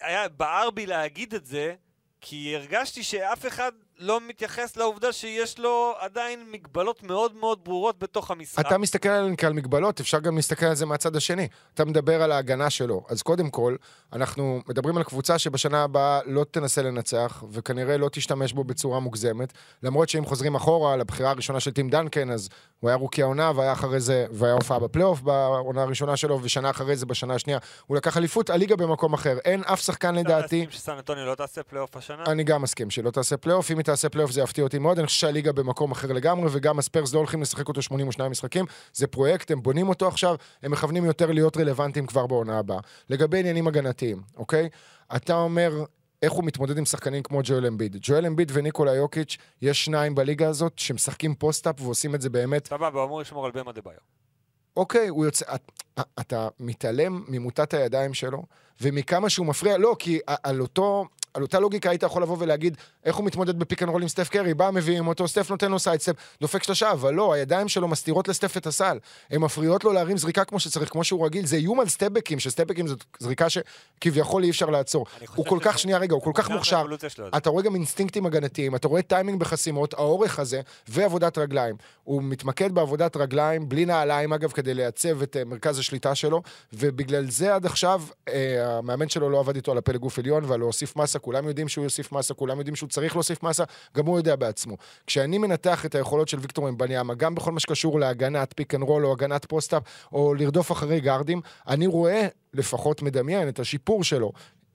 היה בער בי להגיד את זה, כי הרגשתי שאף אחד לא מתייחס לעובדה שיש לו עדיין מגבלות מאוד מאוד ברורות בתוך המשחק. אתה מסתכל עליהן כעל מגבלות, אפשר גם להסתכל על זה מהצד השני. אתה מדבר על ההגנה שלו. אז קודם כל, אנחנו מדברים על קבוצה שבשנה הבאה לא תנסה לנצח, וכנראה לא תשתמש בו בצורה מוגזמת. למרות שאם חוזרים אחורה לבחירה הראשונה של טים דנקן, אז הוא היה רוקי העונה, והיה אחרי זה, והיה הופעה בפלייאוף בעונה הראשונה שלו, ושנה אחרי זה, בשנה השנייה, הוא לקח אליפות, הליגה במקום אחר. אין אף שחקן אתה לדעתי... מסכים שסן לא תעשה פלייאוף השנה? אני גם מסכים שלא תעשה פלייאוף, אם היא תעשה פלייאוף זה יפתיע אותי מאוד, אני חושב שהליגה במקום אחר לגמרי, וגם הספיירס לא הולכים לשחק אותו 82 משחקים, זה פרויקט, הם בונים אותו עכשיו, הם מכוונים יותר להיות רלוונטיים כבר בעונה הבאה. לגבי עניינים הגנתיים, אוקיי? אתה אומר... איך הוא מתמודד עם שחקנים כמו ג'ואל אמביד. ג'ואל אמביד וניקולה יוקיץ', יש שניים בליגה הזאת שמשחקים post-up ועושים את זה באמת סבבה, הוא אמור לשמור על באם אדבאיו. אוקיי, הוא יוצא... את- אתה מתעלם ממוטת הידיים שלו, ומכמה שהוא מפריע, לא, כי על אותו... על אותה לוגיקה היית יכול לבוא ולהגיד איך הוא מתמודד ב pick and roll עם סטף קרי, בא, מביאים אותו, סטף נותן לו side step, דופק שלושה, אבל לא, הידיים שלו מסתירות לסטף את הסל. הן מפריעות לו להרים זריקה כמו שצריך, כמו שהוא רגיל, זה איום על סטפבקים, שסטפבקים זאת זריקה שכביכול אי אפשר לעצור. הוא כל כך, שנייה רגע, הוא כל כך מוכשר. אתה רואה גם אינסטינקטים הגנתיים, אתה רואה טיימינג בחסימות, האורך הזה, ועבודת רגליים. הוא מתמקד בעבודת רגליים, בלי נעליים אגב, כדי לייצב את אה, מרכז השליטה שלו, ובגלל זה עד עכשיו, אה, המאמן שלו לא עבד איתו על הפלג גוף עליון ועל להוסיף מסה, כולם יודעים שהוא יוסיף מסה, כולם יודעים שהוא צריך להוסיף מסה, גם הוא יודע בעצמו. כשאני מנתח את היכולות של ויקטור ומבניאמה, גם בכל מה שקשור להגנת pick and roll או הגנת post-up, או לרדוף אחרי גארדים, אני רואה, לפחות מדמיין, את השיפור שלו.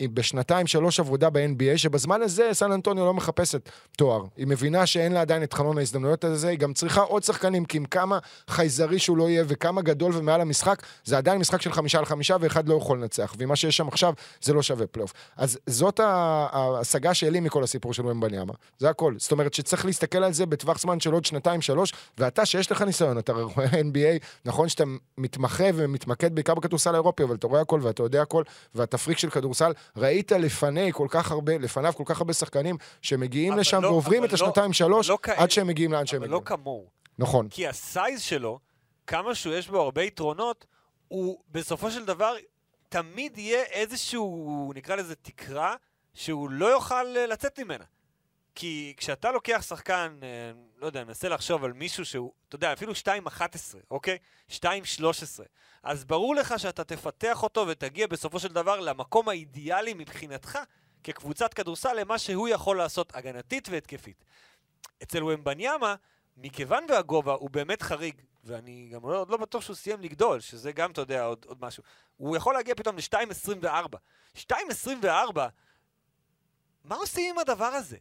בשנתיים שלוש עבודה ב-NBA, שבזמן הזה סן אנטוניו לא מחפשת תואר. היא מבינה שאין לה עדיין את חלון ההזדמנויות הזה, היא גם צריכה עוד שחקנים, כי עם כמה חייזרי שהוא לא יהיה וכמה גדול ומעל המשחק, זה עדיין משחק של חמישה על חמישה ואחד לא יכול לנצח. ומה שיש שם עכשיו, זה לא שווה פלייאוף. אז זאת ההשגה שלי מכל הסיפור של ומבניאמה. זה הכל. זאת אומרת שצריך להסתכל על זה בטווח זמן של עוד שנתיים, שלוש, ואתה שיש לך ניסיון, אתה רואה NBA, נכון שאתה מתמחה ומתמקד בעיקר בכדורסל האירופי, אבל אתה רואה הכל ואתה יודע הכל, ואתה פריק של כדורסל, ראית לפני כל כך הרבה, לפניו כל כך הרבה שחקנים שמגיעים לשם לא- ועוברים את לא- השנתיים שלוש, אבל לא כאלה- עד שהם מגיעים לאן שהם אבל לא מגיעים. כמוהו. נכון. כי הסייז שלו, כמה שהוא יש בו הרבה יתרונות, הוא בסופו של דבר תמיד יהיה איזשהו, נקרא לזה תקרה, שהוא לא יוכל אה, לצאת ממנה. כי כשאתה לוקח שחקן, אה, לא יודע, אני מנסה לחשוב על מישהו שהוא, אתה יודע, אפילו 2.11, אוקיי? 2.13. אז ברור לך שאתה תפתח אותו ותגיע בסופו של דבר למקום האידיאלי מבחינתך, כקבוצת כדורסל, למה שהוא יכול לעשות הגנתית והתקפית. אצל ומבניאמה, מכיוון והגובה הוא באמת חריג, ואני גם לא- עוד לא בטוח שהוא סיים לגדול, שזה גם, אתה יודע, עוד, עוד משהו. הוא יכול להגיע פתאום ל-2.24. 2.24, מה עושים עם הדבר הזה?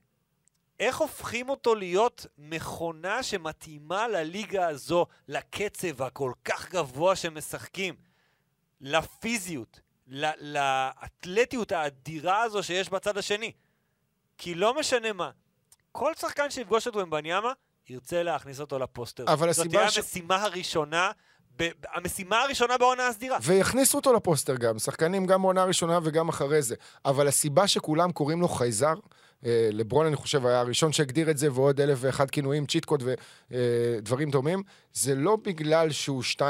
איך הופכים אותו להיות מכונה שמתאימה לליגה הזו, לקצב הכל כך גבוה שמשחקים, לפיזיות, לאתלטיות האדירה הזו שיש בצד השני? כי לא משנה מה, כל שחקן שיפגוש את ומבניאמה, ירצה להכניס אותו לפוסטר. אבל זאת הסיבה תהיה ש- המשימה הראשונה, ב- המשימה הראשונה בעונה הסדירה. ויכניסו אותו לפוסטר גם, שחקנים גם בעונה הראשונה וגם אחרי זה. אבל הסיבה שכולם קוראים לו חייזר, לברון אני חושב היה הראשון שהגדיר את זה, ועוד אלף ואחד כינויים, צ'יט קוד ודברים דומים, זה לא בגלל שהוא 2.20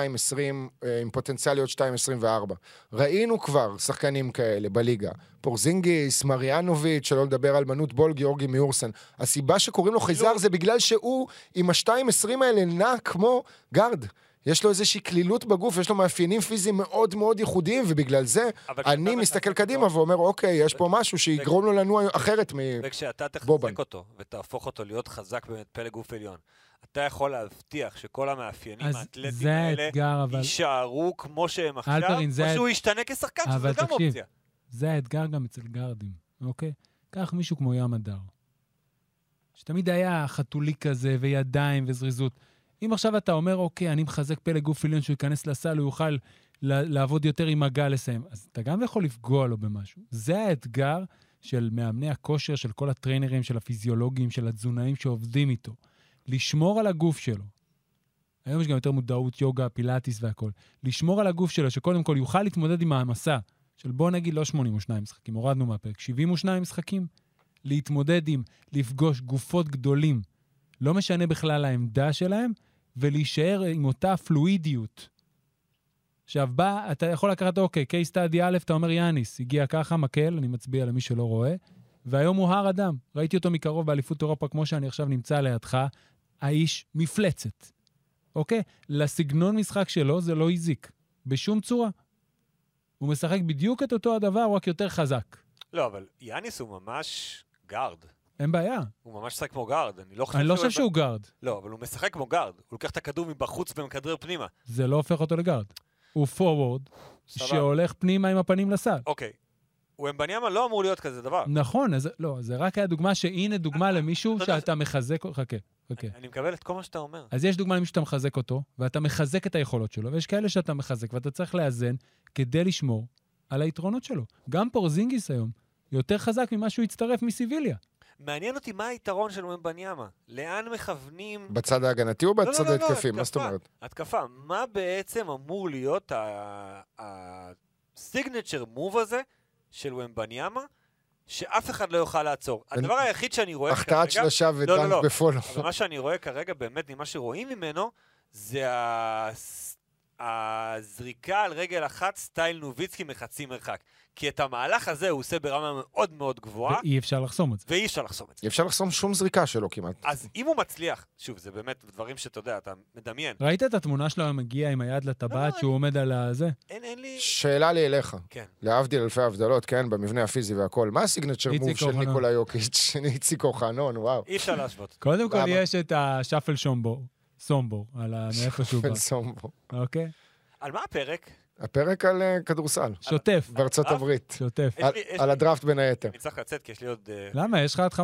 אה, עם פוטנציאל להיות 2.24. ראינו כבר שחקנים כאלה בליגה. פורזינגיס, מריאנוביץ', שלא לדבר על מנות בול, גיאורגי מיורסן. הסיבה שקוראים לו חייזר זה בגלל שהוא עם ה-2.20 האלה נע כמו גארד. יש לו איזושהי קלילות בגוף, יש לו מאפיינים פיזיים מאוד מאוד ייחודיים, ובגלל זה אני מסתכל אותו- קדימה ואומר, אוקיי, יש פה משהו שיגרום לו לנוע אחרת מ... וכשאתה. תחזק אותו ותהפוך אותו להיות חזק באמת פלג גוף עליון, אתה יכול להבטיח שכל המאפיינים האתלטיים זה האלה האתגר, אבל יישארו כמו שהם עכשיו, אלפרין, זה או שהוא ישתנה כשחקן, שזה אבל גם תקשיב, אופציה. זה האתגר גם אצל גארדים, אוקיי? קח מישהו כמו ים הדר, שתמיד היה חתולי כזה, וידיים וזריזות. אם עכשיו אתה אומר, אוקיי, אני מחזק פלג גוף עליון שהוא ייכנס לסל, הוא יוכל לעבוד יותר עם מגע לסיים, אז אתה גם יכול לפגוע לו במשהו. זה האתגר של מאמני הכושר, של כל הטריינרים, של הפיזיולוגים, של התזונאים שעובדים איתו. לשמור על הגוף שלו. היום יש גם יותר מודעות, יוגה, פילאטיס והכול. לשמור על הגוף שלו, שקודם כל יוכל להתמודד עם העמסה של בוא נגיד לא 82 משחקים, הורדנו מהפרק, 72 משחקים, להתמודד עם, לפגוש גופות גדולים, לא משנה בכלל העמדה שלהם, ולהישאר עם אותה פלואידיות. עכשיו, בא, אתה יכול לקחת, אוקיי, קייס סטאדי א', אתה אומר יאניס, הגיע ככה, מקל, אני מצביע למי שלא רואה, והיום הוא הר אדם. ראיתי אותו מקרוב באליפות אירופה, כמו שאני עכשיו נמצא לידך. האיש מפלצת, אוקיי? לסגנון משחק שלו זה לא הזיק, בשום צורה. הוא משחק בדיוק את אותו הדבר, רק יותר חזק. לא, אבל יאניס הוא ממש גארד. אין בעיה. הוא ממש משחק כמו גארד. אני לא חושב אני לא חושב שהוא גארד. לא, אבל הוא משחק כמו גארד. הוא לוקח את הכדור מבחוץ ומכדרר פנימה. זה לא הופך אותו לגארד. הוא פורוורד. שהולך פנימה עם הפנים לסל. אוקיי. וומבניאמה לא אמור להיות כזה דבר. נכון, אז לא, זה רק היה דוגמה שהנה דוגמה למישהו אתה יודע, שאתה מחזק... חכה, חכה. אני מקבל את כל מה שאתה אומר. אז יש דוגמה למישהו שאתה מחזק אותו, ואתה מחזק את היכולות שלו, ויש כאלה שאתה מחזק, ואתה צריך לאזן כדי לשמור על היתרונות שלו. גם פורזינגיס היום יותר חזק ממה שהוא הצטרף מסיביליה. מעניין אותי מה היתרון של וומבניאמה. לאן מכוונים... בצד ההגנתי או לא, בצד לא, לא, ההתקפי? מה זאת. אומרת? התקפה. מה בעצם אמור להיות הסיגנצ'ר מוב הזה של וומבניאמה, שאף אחד לא יוכל לעצור? הדבר היחיד שאני רואה החטאת שלושה לא, לא, ודנק לא. בפולו. אבל מה שאני רואה כרגע, באמת, ממה שרואים ממנו, זה. הזריקה על רגל אחת סטייל נוביצקי מחצי מרחק. כי את המהלך הזה הוא עושה ברמה מאוד מאוד גבוהה, ואי אפשר לחסום את זה. ואי אפשר לחסום את זה. אי אפשר לחסום שום זריקה שלו כמעט. אז אם הוא מצליח, שוב, זה באמת דברים שאתה יודע, אתה מדמיין. ראית את התמונה שלו היום מגיע עם היד לטבעת לא, שהוא עומד על הזה? אין, אין לי... שאלה לי אליך, כן. להבדיל אלפי הבדלות, כן, במבנה הפיזי והכל, מה הסיגנצ'ר מוב של. ניקולה יוקיץ', איציק אוחנון, וואו. אי אפשר להשוות. קודם כל? יש את השאפל שומבור, סומבור, על מאיפה שהוא בא, בן סומבו. אוקיי? על מה הפרק? הפרק על אה, כדורסל, שוטף, בארצות אה? הברית. שוטף. על- הדראפט בין היתר. אני צריך לצאת כי יש לי עוד... אה, למה? יש לך עד 5.36,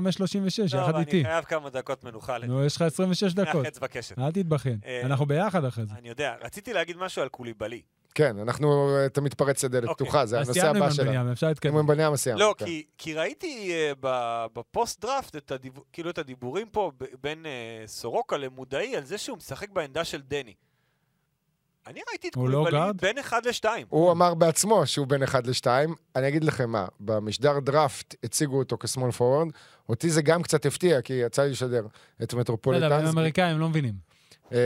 לא, יחד איתי. אני חייב כמה דקות מנוחה. נו, יש לך 26 דקות. מהחץ בקשת. אל תתבכיין. אנחנו ביחד אחרי זה. אני יודע, רציתי להגיד משהו על קוליבלי. כן, אנחנו, אה, אתה מתפרץ לדלת אוקיי. פתוחה, זה אז הנושא סיימנו הבא עם שלנו. בניאמן, אפשר להתקדם. עם בניאמה סיימנו. לא, כן. כי, כי ראיתי אה, בפוסט דראפט את הדיב... כאילו את הדיבורים פה ב- בין אה, סורוקה למודעי על זה שהוא משחק בעמדה של דני. אני ראיתי את הוא לא קוליבלי גארד? בין אחד לשתיים. הוא אמר בעצמו שהוא בין 1 ל-2. אני אגיד לכם מה, במשדר דראפט הציגו אותו כ small forward, אותי זה גם קצת הפתיע, כי יצא לי לשדר את בסדר, הם מטרופוליטנס. אמריקאים, הם לא מבינים. אמ,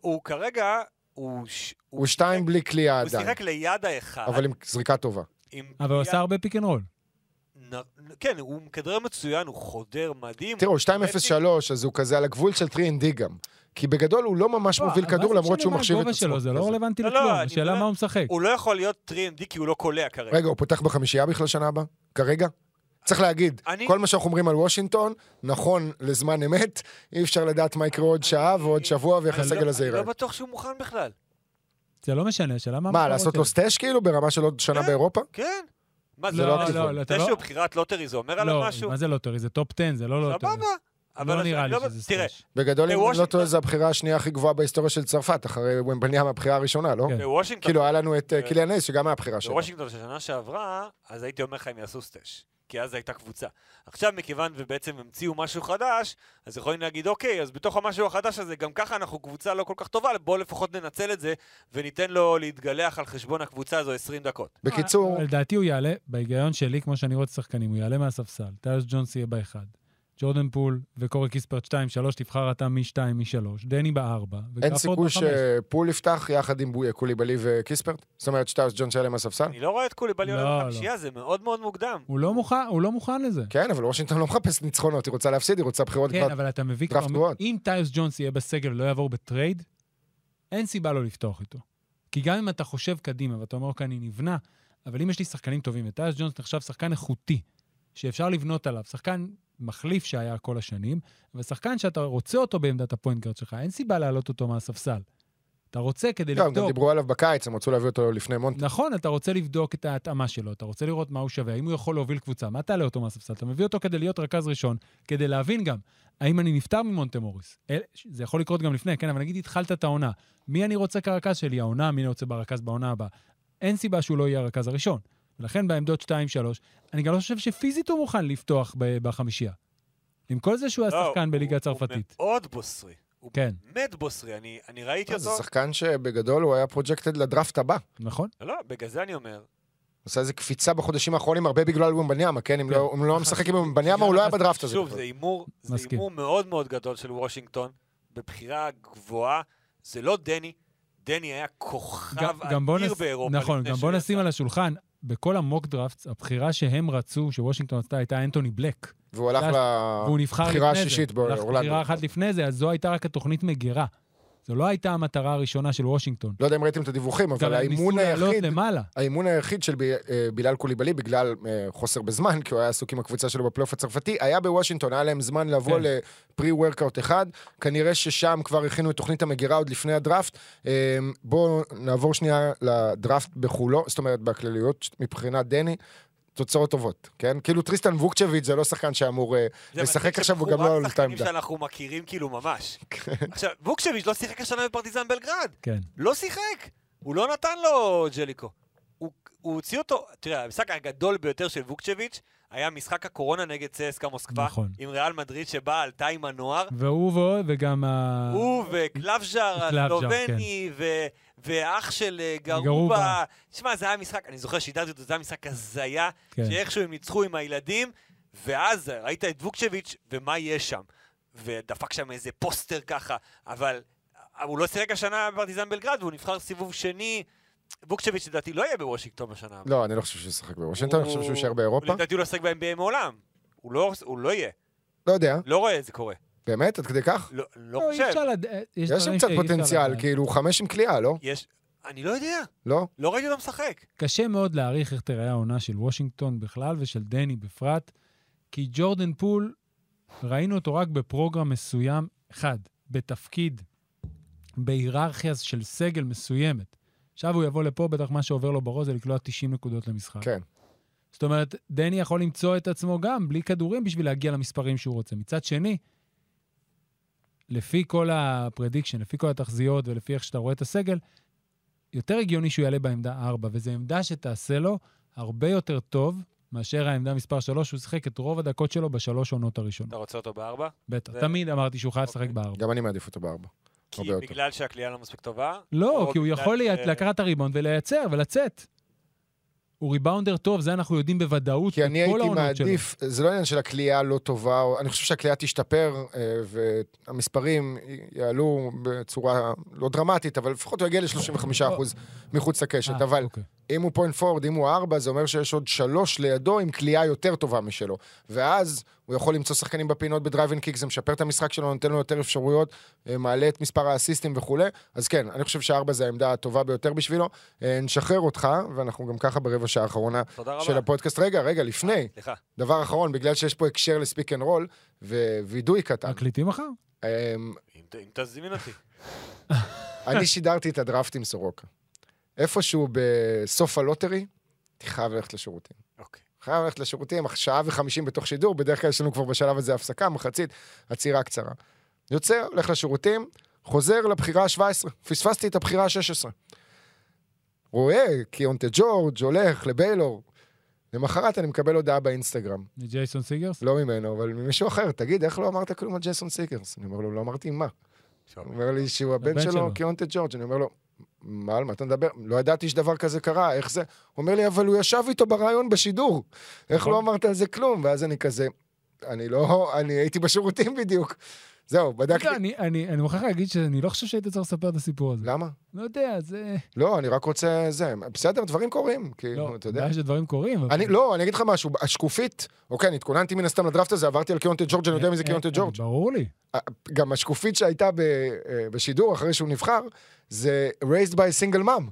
הוא כרגע, הוא, ש... הוא שתיים בלי קליעה הוא עדיין, שיחק ליד האחד. אבל עם זריקה טובה. עם אבל הוא עשה הרבה pick and roll. כן, הוא מכדרר מצוין, הוא חודר מדהים. תראו, 2.03, אז הוא כזה על הגבול של 3&D גם. כי בגדול הוא לא ממש מוביל כדור, למרות שהוא מחשיב את עצמו. זה לא. רלוונטי לא, לא, לכלום. השאלה מה הוא משחק. הוא לא יכול להיות 3&D כי הוא לא קולע כרגע. רגע, הוא פותח בחמישייה בכלל שנה הבאה? כרגע? צריך להגיד, אני- כל מה שאנחנו אומרים על וושינגטון, נכון לזמן אמת, אי אפשר לדעת מה יקרה עוד שעה ועוד שבוע ואיך אני לא- הסגל הזה אני לא ייראה. בטוח שהוא מוכן בכלל. זה לא משנה, השאלה מה מה, לעשות. לו stash כאילו ברמה של עוד שנה כן. באירופה? כן. מה זה זה לא לא... הכיוון. לא, אתה זה לא- שהוא בחירת lottery, זה אומר עליו לא, משהו? מה זה lottery? זה top 10, זה לא lottery. סבבה. אבל לא נראה אני לי לא- שזה תראה, stash. בגדול, אם לא טועה, זו הבחירה השנייה הכי גבוהה בהיסטוריה של צרפת, אחרי ומבניאמה הבחירה הראשונה, לא? כן. בוושינגטון, כאילו, היה לנו את אה, אה, קיליאן הייס, שגם היה הבחירה שלו. בוושינגטון של שנה שעברה, אז הייתי אומר לך הם יעשו stash. כי אז הייתה קבוצה. עכשיו, מכיוון ובעצם המציאו משהו חדש, אז יכולים להגיד, אוקיי, אז בתוך המשהו החדש הזה, גם ככה אנחנו קבוצה לא כל כך טובה, בואו לפחות ננצל את זה, וניתן לו להתגלח על חשבון הקבוצה הזו 20 דקות. בקיצור, לדעתי הוא יעלה, בהיגיון שלי, כמו שאני רואה את השחקנים, הוא יעלה מהספסל. טייאס ג'ונס יהיה באחד. ג'ורדן פול וקורי קיספרט 2, 3, תבחר אתה מ-2, מ-3. דני בארבע. אין וגאפורד סיכוי. שפול יפתח יחד עם קוליבלי וקיספרט? זאת אומרת שטייאס ג'ונס עולה מהספסל? אני לא רואה את קוליבאלי לא, עולה לא. בחמישייה, זה מאוד מאוד מוקדם. הוא לא מוכן, הוא לא מוכן לזה. כן, אבל וושינגטון לא מחפש ניצחונות, היא רוצה להפסיד, היא רוצה בחירות כן. אבל אתה מביא כבר... אם טייאס ג'ונס יהיה בסגל ולא יעבור בטרייד, אין סיבה לא לפתוח איתו. כי גם אם אתה חושב קדימה ואתה אומר, אוקיי, אני נבנה, אבל אם יש לי שחקנים טובים, וטייאס ג'ונס נחשב שחקן איכותי, שאפשר לבנות עליו, שחקן מחליף שהיה כל השנים, ושחקן שאתה רוצה אותו בעמדת ה point guard שלך, אין סיבה להעלות אותו מהספסל. אתה רוצה כדי לא, הם גם לבדוק... דיברו עליו בקיץ, הם רצו להביא אותו לפני מונטי. נכון, אתה רוצה לבדוק את ההתאמה שלו, אתה רוצה לראות מה הוא שווה, האם הוא יכול להוביל קבוצה, מה תעלה אותו מהספסל? אתה מביא אותו כדי להיות רכז ראשון, כדי להבין גם, האם אני נפטר ממונטה מוריס? זה יכול לקרות גם לפני, כן, אבל נגיד התחלת את העונה, מי אני רוצה כרכז שלי, העונה, מי אני רוצה ברכז בעונה הבאה? אין סיבה שהוא לא יהיה הרכז הראשון. ולכן בעמדות 2-3, אני גם לא חושב שפיזית הוא מוכן לפתוח בחמישייה. עם כל זה שהוא היה לא, שחקן בליגה הוא- הצרפתית. הוא מאוד בוסרי. הוא כן. באמת בוסרי. אני אני ראיתי לא, זה אותו... שחקן שבגדול הוא היה פרוג'קטד לדראפט הבא. נכון? לא, לא, בגלל זה אני אומר, עשה איזה קפיצה בחודשים האחרונים, הרבה בגלל ומבניאמה, כן? אם כן. לא- אם לא משחק עם ומבניאמה, הוא לא היה בדראפט הזה. שוב. זה הימור, זה מאוד מאוד גדול של וושינגטון, בבחירה גבוהה. זה לא דני, דני היה כוכב אדיר באירופה. נכון, גם בוא. נשים על השולחן, בכל ה mock drafts, הבחירה שהם רצו, שוושינגטון עשתה, הייתה אנטוני בלק. והוא הלך. לבחירה השישית הלך באורלנדו. בחירה אחת לפני זה, אז זו הייתה רק התוכנית מגירה. זו לא הייתה המטרה הראשונה של וושינגטון. לא יודע אם ראיתם את הדיווחים, אבל האימון היחיד... האימון היחיד של אה, בילאל קוליבאלי, בגלל אה, חוסר בזמן, כי הוא היה עסוק עם הקבוצה שלו בפלייאוף הצרפתי, היה בוושינגטון, היה להם זמן לבוא כן. ל pre workout אחד. כנראה ששם כבר הכינו את תוכנית המגירה עוד לפני הדראפט. אה, בואו נעבור שנייה לדראפט בכולו, זאת אומרת, בכלליות, מבחינת דני. תוצאות טובות, כן? כאילו טריסטן ווקצ'ביץ' זה לא שחקן שאמור אה, זה לשחק עכשיו, הוא גם לא על אותה עמדה. שאנחנו מכירים כאילו ממש. עכשיו, ווקשביץ' לא שיחק השנה בפרטיזן בלגרד. כן. לא שיחק. הוא לא נתן לו ז'ליקו. הוא, הוא הוציא אותו, תראה, המשחק הגדול ביותר של ווקצ'ביץ' היה משחק הקורונה נגד צסקה מוסקבה. נכון. עם ריאל מדריד שבאה עלתה עם הנוער. והוא ועוד, וגם ה... הוא וקלבז'ר קלבז'ר, הסלובני, ו- ואח של אה, גרובה. תשמע, זה היה משחק, אני זוכר שידרתי אותו, זה היה משחק הזיה, כן. שאיכשהו הם ניצחו עם הילדים, ואז ראית את ווקצ'ביץ' ומה יש שם. ודפק שם איזה פוסטר ככה, אבל הוא לא שיחק השנה בפרטיזן בלגרד, והוא נבחר סיבוב שני. ווקצ'ביץ' לדעתי לא יהיה בוושינגטון בשנה הבאה. לא, אני לא חושב שהוא ישחק בוושינגטון, אני חושב שהוא יישאר באירופה. לדעתי הוא לא ישחק ב-NBA מעולם. לא, הוא לא יהיה. לא יודע, לא רואה את זה קורה. באמת? עד כדי כך? לא, לא לא, חושב. לד... יש שם קצת פוטנציאל. כאילו, חמש עם קליעה, לא? יש... אני לא יודע. לא? לא ראיתי אותו משחק. קשה מאוד להעריך איך תראה העונה של וושינגטון בכלל ושל דני בפרט, כי ג'ורדן פול, ראינו אותו רק בפרוגרם מסוים, אחד, בתפקיד, בהיררכיה של סגל מסוימת. עכשיו הוא יבוא לפה, בטח מה שעובר לו בראש זה לקלוע 90 נקודות למשחק. כן. זאת אומרת, דני יכול למצוא את עצמו גם בלי כדורים בשביל להגיע למספרים שהוא רוצה. מצד שני, לפי כל ה prediction, לפי כל התחזיות ולפי איך שאתה רואה את הסגל, יותר הגיוני שהוא יעלה בעמדה 4, וזו עמדה שתעשה לו הרבה יותר טוב מאשר העמדה מספר 3, הוא שיחק את רוב הדקות שלו בשלוש עונות הראשונות. אתה רוצה אותו בארבע? בטח, זה- תמיד אמרתי שהוא חייב לשחק אוקיי. בארבע. גם אני מעדיף אותו בארבע. כי הרבה יותר. בגלל שהקליעה לא מספיק טובה? לא, כי הוא יכול ש-. לקחת את הריבאונד ולייצר ולצאת. הוא ריבאונדר טוב, זה אנחנו יודעים בוודאות כי אני הייתי העונות שלו. מעדיף, זה לא עניין של הקליעה לא טובה, או- אני חושב שהקליעה תשתפר, אה, והמספרים יעלו בצורה לא דרמטית, אבל לפחות הוא יגיע ל-35% מחוץ לקשת. אה, אבל אוקיי. אם הוא point forward, אם הוא ארבע, זה אומר שיש עוד שלוש לידו עם קליעה יותר טובה משלו. ואז הוא יכול למצוא שחקנים בפינות ב drive and kick, זה משפר את המשחק שלו, נותן לו יותר אפשרויות, אה, מעלה את מספר האסיסטים וכולי. אז כן, אני חושב שארבע זה העמדה הטובה ביותר בשבילו. אה, נשחרר אותך, ואנחנו גם ככה ברבע שעה האחרונה. של הפודקאסט. רגע, רגע, לפני, סליחה. דבר אחרון, בגלל שיש פה הקשר לספיק אנד רול, ווידוי קטן. מקליטים מחר? אמ, אם תזמין אותי. אני שידרתי את הדראפט עם סורוקה. איפשהו בסוף ה lottery, הייתי חייב ללכת לשירותים. אוקיי. חייב ללכת לשירותים, שעה וחמישים בתוך שידור, בדרך כלל יש לנו כבר בשלב הזה הפסקה, מחצית, עצירה קצרה. יוצא, הולך לשירותים, חוזר לבחירה ה-17, פספסתי את הבחירה ה-16. רואה, קיונטה ג'ורג' הולך לביילור. למחרת אני מקבל הודעה באינסטגרם, ג'ייסון סיגרס? לא ממנו, אבל ממישהו אחר, תגיד, איך לא אמרת כלום על ג'ייסון סיגרס? אני אומר לו, לא אמרתי מה. הוא אומר לי שהוא הבן שלו. קיונטה ג'ורג', אני אומר לו, מה, על מה אתה מדבר? לא ידעתי שדבר כזה קרה, איך זה? הוא אומר לי, אבל הוא ישב איתו בריאיון בשידור. איך נכון. לא אמרת על זה כלום? ואז אני כזה, אני לא, אני הייתי בשירותים בדיוק. זהו, בדקתי. יודע, אני- אני אני מוכרח להגיד שאני לא חושב שהיית צריך לספר את הסיפור הזה. למה? לא יודע, זה... לא, אני רק רוצה זה. בסדר, דברים קורים, כאילו, לא, אתה יודע. בעיה שדברים קורים. אבל- אני, לא, אני אגיד לך משהו, השקופית, אוקיי, אני התכוננתי מן הסתם לדראפט הזה, עברתי על קיונטה ג'ורג', אני יודע מי זה אה, קיונטה אה, ג'ורג'. ברור לי. גם השקופית שהייתה ב, אה, בשידור אחרי שהוא נבחר, זה raised by single mom.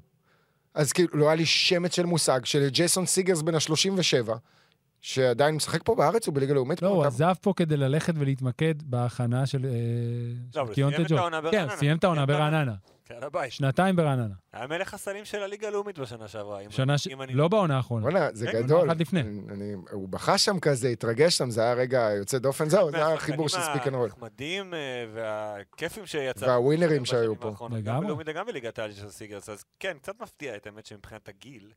אז כאילו, לא היה לי שמץ של מושג של ג'ייסון סיגרס בן ה-37, שעדיין משחק פה בארץ, הוא בליגה לאומית. לא, הוא עזב פה כדי ללכת ולהתמקד בהכנה של אה, הוא קיונטה. העונה כן. סיים את העונה. ברעננה. כן, הבית. שנתיים ברעננה. היה מלך הסלים של הליגה הלאומית בשנה שעברה. אם- שנה ש... אם אני- לא בעונה האחרונה. וואלה, זה כן, גדול. אחת לפני. אני, הוא בכה שם כזה, התרגש שם, זה היה רגע יוצא דופן, זהו, זה היה החיבור של ספיק אנד רול. והכיפים שיצא. והווינרים שהיו פה. גם לגמרי. בלאומית וגם בליגת העל של סיגרס, אז כן, קצת מפתיע את האמת שמבחינת הגיל,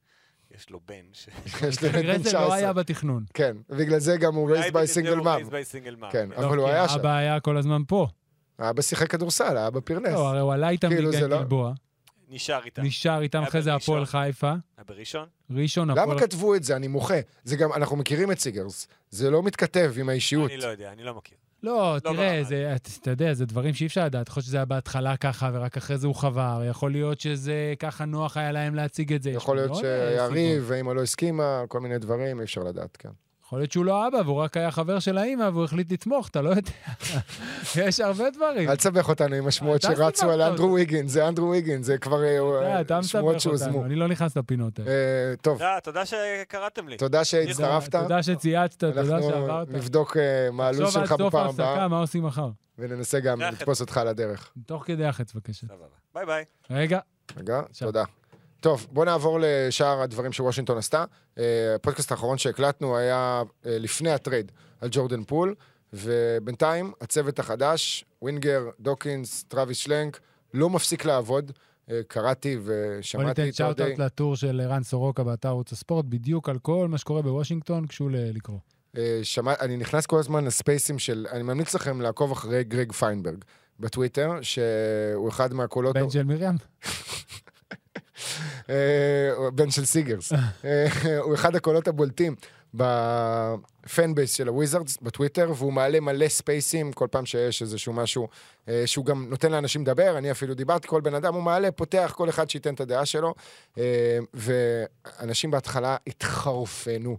יש לו בן. ש- יש כנראה בן זה לא 19. היה בתכנון. כן, בגלל זה גם הוא אולי raised בגלל by זה single הוא mom. כן, לא, אבל הוא היה שם. אבא היה כל הזמן פה. אבא שיחק כדורסל, היה בפרנס. לא, הרי הוא עלה איתם כאילו, ליגה עם לא- גלבוע, נשאר איתה. נשאר איתם אחרי זה. הפועל חיפה, היה בראשון? ראשון למה הפועל... כתבו את זה? אני מוחה. זה גם, אנחנו מכירים את סיגרס. זה לא מתכתב עם האישיות. אני לא יודע, אני לא מכיר. לא, תראה, ברמה זה, אתה יודע, זה דברים שאי אפשר לדעת. יכול להיות שזה היה בהתחלה ככה, ורק אחרי זה הוא חבר. יכול להיות שזה ככה נוח היה להם להציג את זה. יכול להיות אה, שהיה סיבות. ריב, ואמא לא הסכימה, כל מיני דברים, אי אפשר לדעת, כן. יכול להיות שהוא לא אבא, והוא רק היה חבר של האימא, והוא החליט לתמוך, אתה לא יודע. יש הרבה דברים. אל תסבך אותנו עם השמועות שרצו על. אנדרו ויגין, זה אנדרו ויגין, זה כבר אה, אתה שמועות שהוזמו. אני לא נכנס לפינות האלה. אה, טוב, תודה, שקראתם לי. תודה שהצטרפת. תודה שצייצת, תודה אנחנו שעברת. נבדוק אה, מה הלו"ז תחשוב עד שלך סוף בפעם ההפסקה, הבאה, מה עושים מחר. וננסה גם. לתפוס אותך על הדרך. תוך כדי החץ, בבקשה. ביי ביי. רגע, רגע, עכשיו. תודה. טוב, בוא נעבור לשאר הדברים שוושינגטון עשתה. אה, הפודקאסט האחרון שהקלטנו היה אה, לפני הטרייד על ג'ורדן פול, ובינתיים הצוות החדש, ווינגר, דוקינס, טראביס שלנק, לא מפסיק לעבוד. אה, קראתי בוא ושמעתי ניתן את האוהדי... shout-out לטור של ערן סורוקה באתר ערוץ הספורט, בדיוק על כל מה שקורה בוושינגטון, קשור ל- לקרוא. שמע, אני נכנס כל הזמן לספייסים של... אני ממליץ לכם לעקוב אחרי גרג פיינברג בטוויטר, שהוא אחד מהקולות... בן של מרים? אה, בן של סיגרס. אה, הוא אחד הקולות הבולטים ב fan base של הוויזרדס בטוויטר, והוא מעלה מלא ספייסים כל פעם שיש איזשהו משהו אה, שהוא גם נותן לאנשים לדבר, אני אפילו דיברתי, כל בן אדם הוא מעלה, פותח, כל אחד שייתן את הדעה שלו, אה, ואנשים בהתחלה התחרפנו.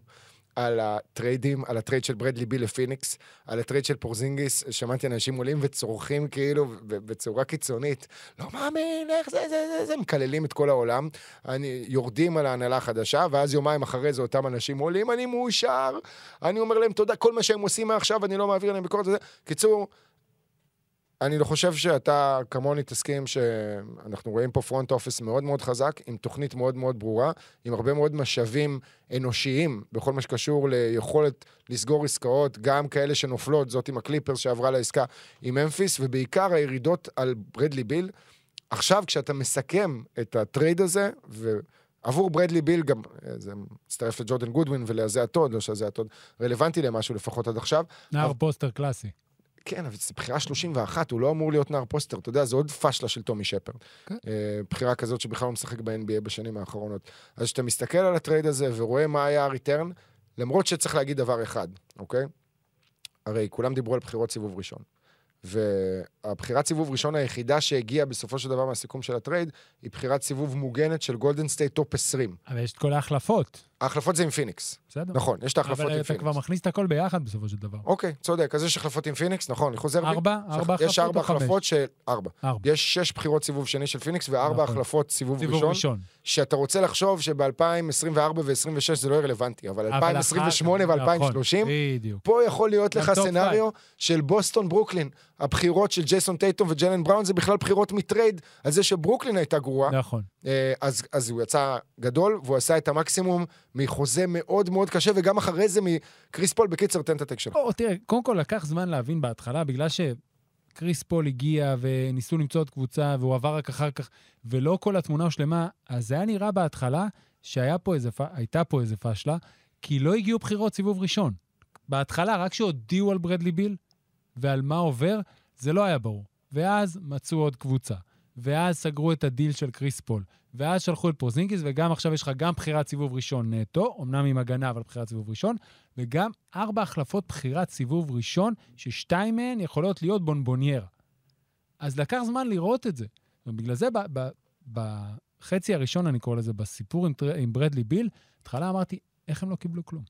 על הטריידים, על הטרייד של ברדלי ביל לפיניקס, על הטרייד של פורזינגיס, שמעתי אנשים עולים וצורחים כאילו בצורה קיצונית, לא מאמין, איך זה, זה, זה, זה, מקללים את כל העולם, אני, יורדים על ההנהלה החדשה, ואז יומיים אחרי זה אותם אנשים עולים, אני מאושר, אני אומר להם תודה, כל מה שהם עושים מעכשיו, אני לא מעביר להם ביקורת. קיצור, אני לא חושב שאתה כמוני תסכים שאנחנו רואים פה front office מאוד מאוד חזק, עם תוכנית מאוד מאוד ברורה, עם הרבה מאוד משאבים אנושיים בכל מה שקשור ליכולת לסגור עסקאות, גם כאלה שנופלות, זאת עם הקליפרס שעברה לעסקה עם ממפיס, ובעיקר הירידות על ברדלי ביל. עכשיו, כשאתה מסכם את הטרייד הזה, ועבור ברדלי ביל גם, אה, זה מצטרף לג'ורדן גודווין ולאיזאיה טוד, לא שאיזאיה טוד רלוונטי למשהו לפחות עד עכשיו, נער אבל- פוסטר קלאסי. כן, אבל זו בחירה 31, הוא לא אמור להיות נער פוסטר, אתה יודע, זה עוד פשלה של טומי שפרד. כן. אה, בחירה כזאת שבכלל לא משחק ב-NBA בשנים האחרונות. אז כשאתה מסתכל על ה trade הזה ורואה מה היה ה return, למרות שצריך להגיד דבר אחד, אוקיי? הרי כולם דיברו על בחירות סיבוב ראשון. והבחירת סיבוב ראשון היחידה שהגיעה בסופו של דבר מהסיכום של ה trade, היא בחירת סיבוב מוגנת של גולדן סטייט top 20. אבל יש את כל ההחלפות, ההחלפות זה עם פיניקס. בסדר. נכון, יש את ההחלפות עם אבל אתה פיניקס. כבר מכניס את הכל ביחד בסופו של דבר. אוקיי, צודק, אז יש החלפות עם פיניקס, נכון, אני חוזר בי. ארבע? ארבע יש החלפות ארבע או חמש? החלפות של... ארבע. ארבע. יש שש בחירות סיבוב שני של פיניקס וארבע נכון. החלפות סיבוב, סיבוב ראשון, ראשון. שאתה רוצה לחשוב שב-2024 ו-2026 זה לא יהיה רלוונטי, אבל אבל 2028 אחר כך, ו-2030, נכון. פה יכול להיות לך scenario של בוסטון ברוקלין. הבחירות של ג'ייסון טייטום וג'לן בראון זה בכלל בחירות מ trade על זה שברוקלין הייתה גרועה. נכון. אה, אז, אז הוא יצא גדול, והוא עשה את המקסימום מחוזה מאוד מאוד קשה, וגם אחרי זה מקריס פול. בקיצר, תן את ה take שלך. או, תראה, קודם כל לקח זמן להבין בהתחלה, בגלל שקריס פול הגיע וניסו למצוא עוד קבוצה, והוא עבר רק אחר כך, ולא כל התמונה הושלמה, אז זה היה נראה בהתחלה שהייתה פה איזה, פה איזה פשלה, כי לא הגיעו בחירות סיבוב ראשון. בהתחלה, רק כשהודיעו על ברדלי ביל ועל מה עובר, זה לא היה ברור. ואז מצאו עוד קבוצה. ואז סגרו את הדיל של קריס פול. ואז שלחו את פורזינגיס, וגם עכשיו יש לך גם בחירת סיבוב ראשון נטו, אמנם עם הגנה, אבל בחירת סיבוב ראשון, וגם ארבע החלפות בחירת סיבוב ראשון, ששתיים מהן יכולות להיות בונבוניירה. אז לקח זמן לראות את זה. ובגלל זה בחצי הראשון, אני קורא לזה, בסיפור עם, עם ברדלי ביל, בהתחלה אמרתי, איך הם לא קיבלו כלום?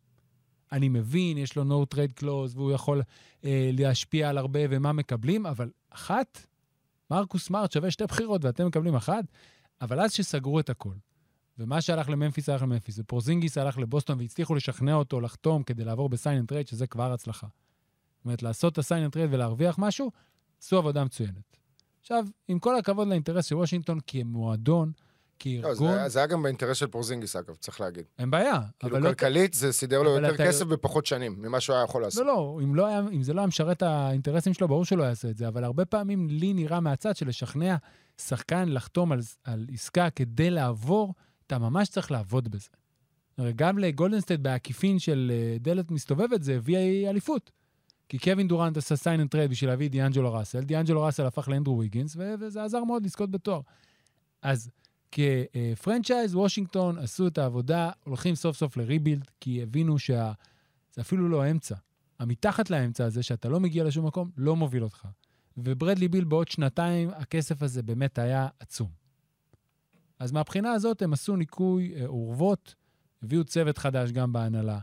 אני מבין, יש לו no trade clause, והוא יכול אה, להשפיע על הרבה ומה מקבלים, אבל אחת, מרקוס סמארט שווה שתי בחירות ואתם מקבלים אחת, אבל אז שסגרו את הכל, ומה שהלך לממפיס הלך לממפיס, ופורזינגיס הלך לבוסטון והצליחו לשכנע אותו לחתום כדי לעבור ב sign and trade, שזה כבר הצלחה. זאת אומרת, לעשות את ה sign and trade ולהרוויח משהו, עשו עבודה מצוינת. עכשיו, עם כל הכבוד לאינטרס של וושינגטון כמועדון, לא, כארגון, זה, זה היה גם באינטרס של פורזינגיס, אגב, צריך להגיד. אין בעיה. כאילו, לא... כלכלית זה סידר לו יותר אתה- כסף בפחות שנים ממה שהוא היה יכול לעשות. לא, לא, אם, לא היה, אם זה לא היה משרת האינטרסים שלו, ברור שהוא לא יעשה את זה, אבל הרבה פעמים לי נראה מהצד שלשכנע שחקן לחתום על, על עסקה כדי לעבור, אתה ממש צריך לעבוד בזה. הרי גם לגולדן סטייט בעקיפין של אה, דלת מסתובבת זה הביא אליפות. כי קווין דורנט עשה sign and trade בשביל להביא את דיאנג'לו ראסל, דיאנג'לו ראסל הפך לאנדרו ויגינס, וזה עזר מאוד לזכות בתואר. אז כ franchise, וושינגטון עשו את העבודה, הולכים סוף סוף ל rebuild, כי הבינו שה... זה אפילו לא אמצע. המתחת לאמצע הזה, שאתה לא מגיע לשום מקום, לא מוביל אותך. וברדלי ביל בעוד שנתיים, הכסף הזה באמת היה עצום. אז מהבחינה הזאת הם עשו ניקוי אה, אורוות, הביאו צוות חדש גם בהנהלה.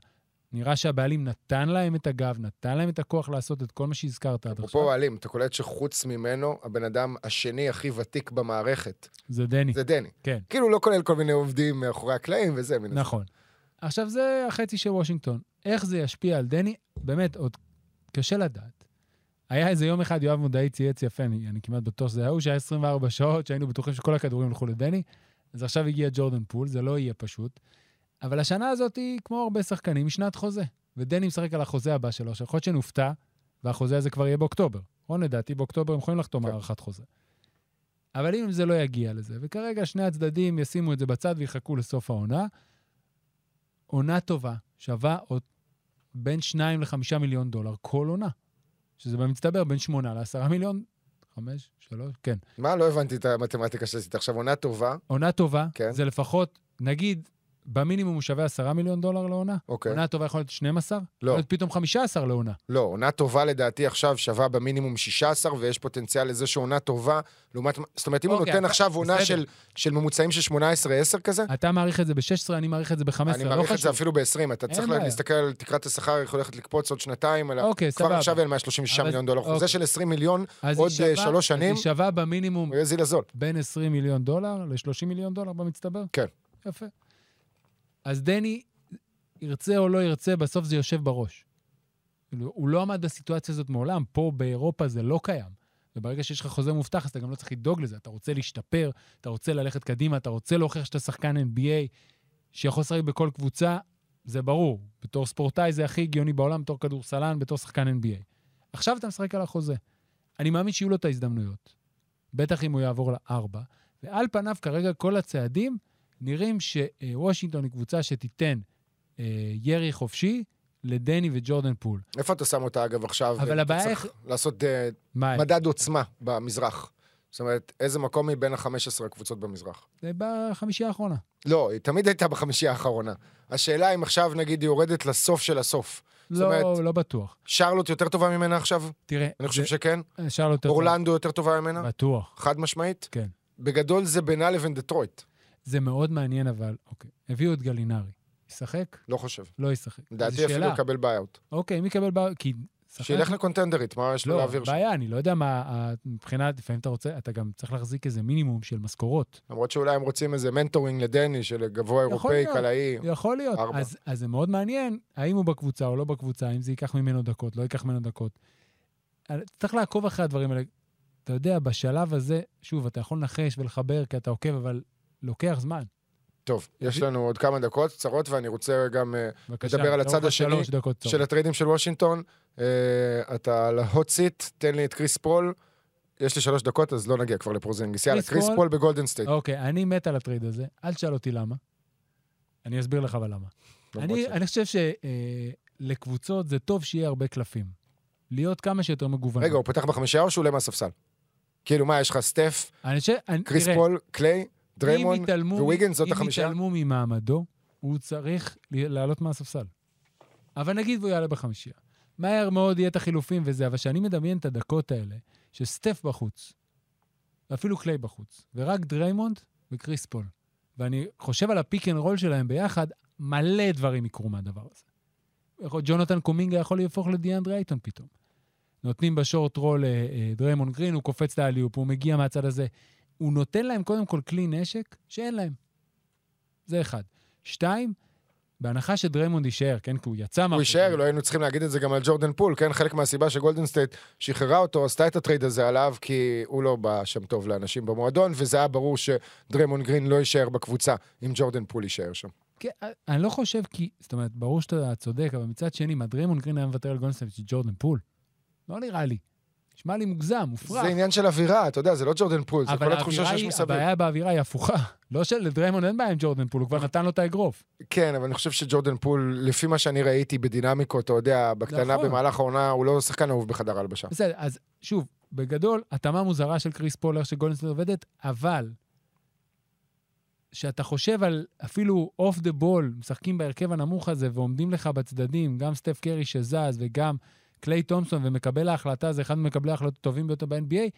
נראה שהבעלים נתן להם את הגב, נתן להם את הכוח לעשות את כל מה שהזכרת עד עכשיו. אפרופו בעלים, אתה קולט שחוץ ממנו, הבן אדם השני הכי ותיק במערכת, זה דני. זה דני. כן. כאילו לא כולל כל מיני עובדים מאחורי הקלעים וזה, מן. נכון. עכשיו, זה החצי של וושינגטון. איך זה ישפיע על דני? באמת, עוד קשה לדעת. היה איזה יום אחד, יואב מודעי צייץ יפה, אני, אני כמעט בטוח שזה היה הוא, שהיה 24 שעות, שהיינו בטוחים שכל הכדורים ילכו לדני. אז עכשיו הגיע ג'ורדן פול, זה לא יהיה פשוט. אבל השנה הזאת היא, כמו הרבה שחקנים, שנת חוזה. ודני משחק על החוזה הבא שלו, שיכול להיות שנופתע, והחוזה הזה כבר יהיה באוקטובר. נכון? לדעתי באוקטובר הם יכולים לחתום כן. הארכת חוזה. אבל אם זה לא יגיע לזה, וכרגע שני הצדדים ישימו את זה בצד ויחכו לסוף העונה, עונה טובה שווה עוד בין 2 ל-5 מיליון דולר כל עונה. שזה במצטבר בין 8 ל-10 מיליון, 5, 3, כן. מה? לא הבנתי את המתמטיקה שעשית עכשיו. עונה טובה, עונה טובה, כן. זה לפחות, נגיד, במינימום הוא שווה 10 מיליון דולר לעונה. אוקיי. עונה טובה יכול להיות 12? לא. יכול להיות פתאום 15 לעונה. לא, עונה טובה לדעתי עכשיו שווה במינימום 16, ויש פוטנציאל לזה שעונה טובה, לעומת... זאת אומרת, אם הוא אוקיי, נותן אתה- עכשיו עונה בסדר. של, של ממוצעים של 18-10 כזה, אתה מעריך את זה ב-16, אני מעריך את זה ב-15, אני לא מעריך את זה חשוב. אפילו ב-20. אתה צריך בעיה. להסתכל על תקרת השכר, איך הולכת לקפוץ עוד שנתיים, אלא אוקיי, כבר סבבה. עכשיו אין 136 אבל- מיליון דולר. חוזה אוקיי. של 20 מיליון, אז עוד היא אה, שווה- שלוש אז שנים, היא שווה במינימום הוא. בין 20 מיליון דולר ל-30 מיליון דולר במצטבר? כן. יפה. אז דני, ירצה או לא ירצה, בסוף זה יושב בראש. כאילו, הוא לא עמד בסיטואציה הזאת מעולם, פה באירופה זה לא קיים. וברגע שיש לך חוזה מובטח, אז אתה גם לא צריך לדאוג לזה. אתה רוצה להשתפר, אתה רוצה ללכת קדימה, אתה רוצה להוכיח שאתה שחקן NBA, שיכול לשחק בכל קבוצה, זה ברור. בתור ספורטאי זה הכי הגיוני בעולם, בתור כדורסלן, בתור שחקן NBA. עכשיו אתה משחק על החוזה. אני מאמין שיהיו לו את ההזדמנויות. בטח אם הוא יעבור לארבע. ועל פניו, כרגע כל הצעדים נראים שוושינגטון היא קבוצה שתיתן אה, ירי חופשי לדני וג'ורדן פול. איפה אתה שם אותה, אגב, עכשיו? אבל הבעיה צריך לעשות אה, מה, מדד עוצמה במזרח. זאת אומרת, איזה מקום היא בין ה-15 הקבוצות במזרח? זה בחמישייה האחרונה. לא, היא תמיד הייתה בחמישייה האחרונה. השאלה אם עכשיו, נגיד, היא יורדת לסוף של הסוף. לא, אומרת- לא בטוח. שרלוט יותר טובה ממנה עכשיו? תראה, אני חושב זה- שכן. אפשר יותר... אורלנדו יותר טובה ממנה? בטוח, חד משמעית. כן. בגדול זה בינה לבין דטרויט. זה מאוד מעניין, אבל, אוקיי. הביאו את גלינרי. ישחק? לא חושב. לא ישחק. לדעתי אפילו. יקבל buyout. אוקיי, מי יקבל בעיה? כי... שילך לקונטנדרית, מה יש לו לא, להעביר שם? בעיה, אני לא יודע מה, מבחינת, לפעמים אתה רוצה, אתה גם צריך להחזיק איזה מינימום של משכורות. למרות שאולי הם רוצים איזה mentoring לדני, של גבוה אירופאי. קלעי. יכול להיות. אז, אז זה מאוד מעניין, האם הוא בקבוצה או לא בקבוצה, האם זה ייקח ממנו דקות, לא ייקח ממנו דקות. אבל צריך לעקוב אחרי הדברים האלה. אתה יודע, בשלב הזה, שוב, אתה יכול לנחש ולחבר כי אתה עוקב, אבל לוקח זמן. טוב, יש. לנו עוד כמה דקות קצרות, ואני רוצה גם אה, בבקשה. נדבר על הצד השני של. הטריידים של וושינגטון. אה, אתה על ה hot seat, תן לי את קריס פול. יש לי שלוש דקות, אז לא נגיע כבר לפורזינגיס. יאללה, קריס פול- בגולדן סטייט. אוקיי, אני מת על הטריד הזה, אל תשאל אותי למה. אני אסביר לך אבל למה. אני, אני חושב שלקבוצות זה טוב שיהיה הרבה קלפים. להיות כמה שיותר מגוונים. רגע, הוא פתח בחמישייה או שהוא עולה מהספסל? כאילו, מה, יש לך סטף, קריס פול, קליי, דריימון וויגנס, זאת החמישייה? אם יתעלמו ממעמדו, הוא צריך לעלות מהספסל. אבל נגיד והוא יעלה בחמישייה. מהר מאוד יהיה את החילופים וזה, אבל כשאני מדמיין את הדקות האלה, שסטף בחוץ, ואפילו קליי בחוץ, ורק דריימונד וקריס פול, ואני חושב על ה pick and roll שלהם ביחד, מלא דברים יקרו מהדבר הזה. ג'ונתן קומינגה יכול להפוך לדיאנדרי אייטון פתאום. נותנים ב short roll לדריימונד גרין, הוא קופץ ל alley-oop, הוא מגיע מהצד הזה. הוא נותן להם קודם כל כלי נשק שאין להם. זה אחד. שתיים, בהנחה שדריימונד יישאר, כן? כי הוא יצא הוא מהחוזה. יישאר, לא היינו צריכים להגיד את זה גם על ג'ורדן פול, כן? חלק מהסיבה שגולדן סטייט שחררה אותו, עשתה את ה trade הזה עליו, כי הוא לא בא שם טוב לאנשים במועדון, וזה היה ברור שדריימונד גרין לא יישאר בקבוצה, אם ג'ורדן פול יישאר שם. כן, אני לא חושב כי... זאת אומרת, ברור שאתה צודק, אבל מצד שני, מה דריימונד גרין היה מוותר על גולדן סטייט של ג'ורדן פול? לא נראה לי. נשמע לי מוגזם, מופרך. זה עניין של אווירה, אתה יודע, זה לא ג'ורדן פול, זה אבל כל התחושה שיש מסביב. הבעיה באווירה היא הפוכה. לא שלדריימונד אין בעיה עם ג'ורדן פול, הוא כבר נתן לו את האגרוף. כן, אבל אני חושב שג'ורדן פול, לפי מה שאני ראיתי בדינמיקות, אתה יודע, בקטנה נכון. במהלך העונה, הוא לא שחקן אהוב בחדר ההלבשה. בסדר, אז שוב, בגדול, התאמה מוזרה של קריס פול, איך שגולדן סטייט עובדת, אבל שאתה חושב על אפילו off the ball, משחקים בהרכב הנמוך הזה ועומדים לך בצדדים, גם סטף קרי שזז וגם קליי תומפסון ומקבל ההחלטה, זה אחד ממקבלי ההחלטות הטובים ביותר ב-NBA,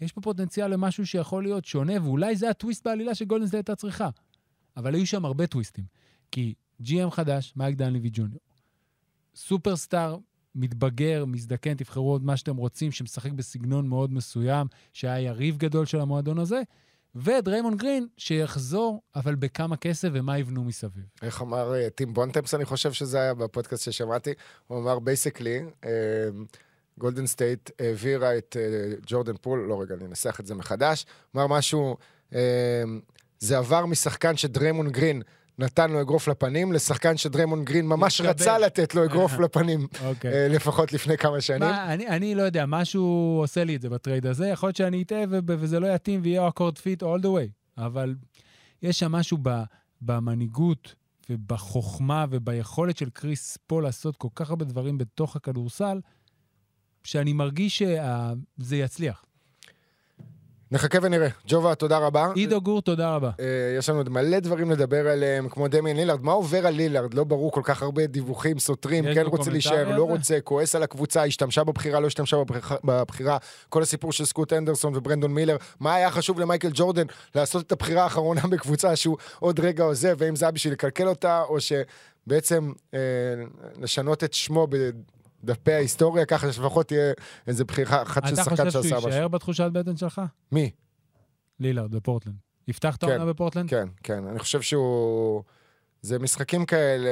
יש פה פוטנציאל למשהו שיכול להיות שונה, ואולי זה הטוויסט בעלילה שגולדן סטייט הייתה צריכה. אבל היו שם הרבה טוויסטים. כי GM חדש, מייק דנלווי ג'וניור. סופרסטאר מתבגר, מזדקן, תבחרו עוד מה שאתם רוצים, שמשחק בסגנון מאוד מסוים, שהיה יריב גדול של המועדון הזה, ודריימון גרין, שיחזור, אבל בכמה כסף ומה יבנו מסביב. איך אמר אה, טים בונטמפס, אני חושב שזה היה בפודקאסט ששמעתי, הוא אמר basically, גולדן סטייט העבירה את ג'ורדן פול, לא רגע, אני אנסח את זה מחדש, אמר משהו, אה, זה עבר משחקן שדריימון גרין נתן לו אגרוף לפנים, לשחקן שדריימון גרין ממש התקבל. רצה לתת לו אגרוף לפנים, אוקיי. אה, לפחות לפני כמה שנים. מה, אני, אני לא יודע, משהו עושה לי את זה ב trade הזה, יכול להיות שאני אטעה וזה לא יתאים ויהיה awkward fit all the way, אבל יש שם משהו ב- במנהיגות ובחוכמה וביכולת של קריס פול לעשות כל כך הרבה דברים בתוך הכדורסל, שאני מרגיש שזה יצליח. נחכה ונראה. ג'ובה, תודה רבה. עידו גור, תודה רבה. אה, יש לנו עוד מלא דברים לדבר עליהם, כמו דמיין לילארד. מה עובר על לילארד? לא ברור, כל כך הרבה דיווחים סותרים, כן רוצה להישאר, לא? רוצה, כועס על הקבוצה, השתמשה בבחירה, לא השתמשה בבחירה-. כל הסיפור של סקוט אנדרסון וברנדון מילר, מה היה חשוב למייקל ג'ורדן לעשות את הבחירה האחרונה בקבוצה שהוא עוד רגע עוזב, והאם זה היה בשביל לקלקל אותה, או שבעצם אה, לשנות את שמו בדפי ההיסטוריה, ככה שלפחות תהיה איזו בחירה אחת של אתה שחקן חושב שעשה שהוא משהו. יישאר בתחושת בטן שלך? מי? לילארד בפורטלנד. יפתח את כן, העונה בפורטלנד? כן, כן. אני חושב שהוא... זה משחקים כאלה...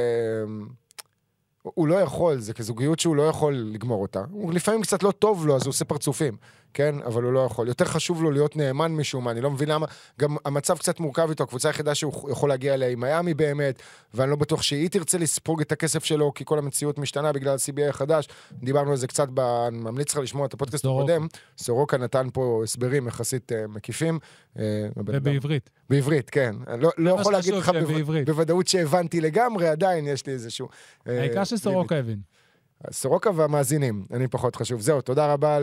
הוא לא יכול, זה כזוגיות שהוא לא יכול לגמור אותה. הוא לפעמים קצת לא טוב לו, אז הוא עושה פרצופים, כן? אבל הוא לא יכול. יותר חשוב לו להיות נאמן משום מה, אני לא מבין למה. גם המצב קצת מורכב איתו, הקבוצה היחידה שהוא יכול להגיע אליה היא מיאמי באמת, ואני לא בטוח שהיא תרצה לספוג את הכסף שלו, כי כל המציאות משתנה בגלל ה-CBA החדש. דיברנו על זה קצת, ב... אני ממליץ לך לשמוע את הפודקאסט סורוקה. הקודם. סורוקה נתן פה הסברים יחסית אה, מקיפים. אה, ובעברית. בעברית, כן. אני לא, לא יכול להגיד לך בו-. בוודאות שהבנתי לגמרי, עדיין יש לי איזשהו... אה, העיקר שסורוקה הבין. סורוקה והמאזינים, אני פחות חשוב. זהו, תודה רבה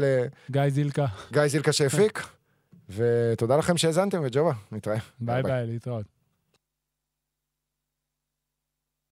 גיא זילקה, לגיא זילקה שהפיק, ותודה לכם שהאזנתם, וג'ובה, נתראה. ביי ביי, להתראות.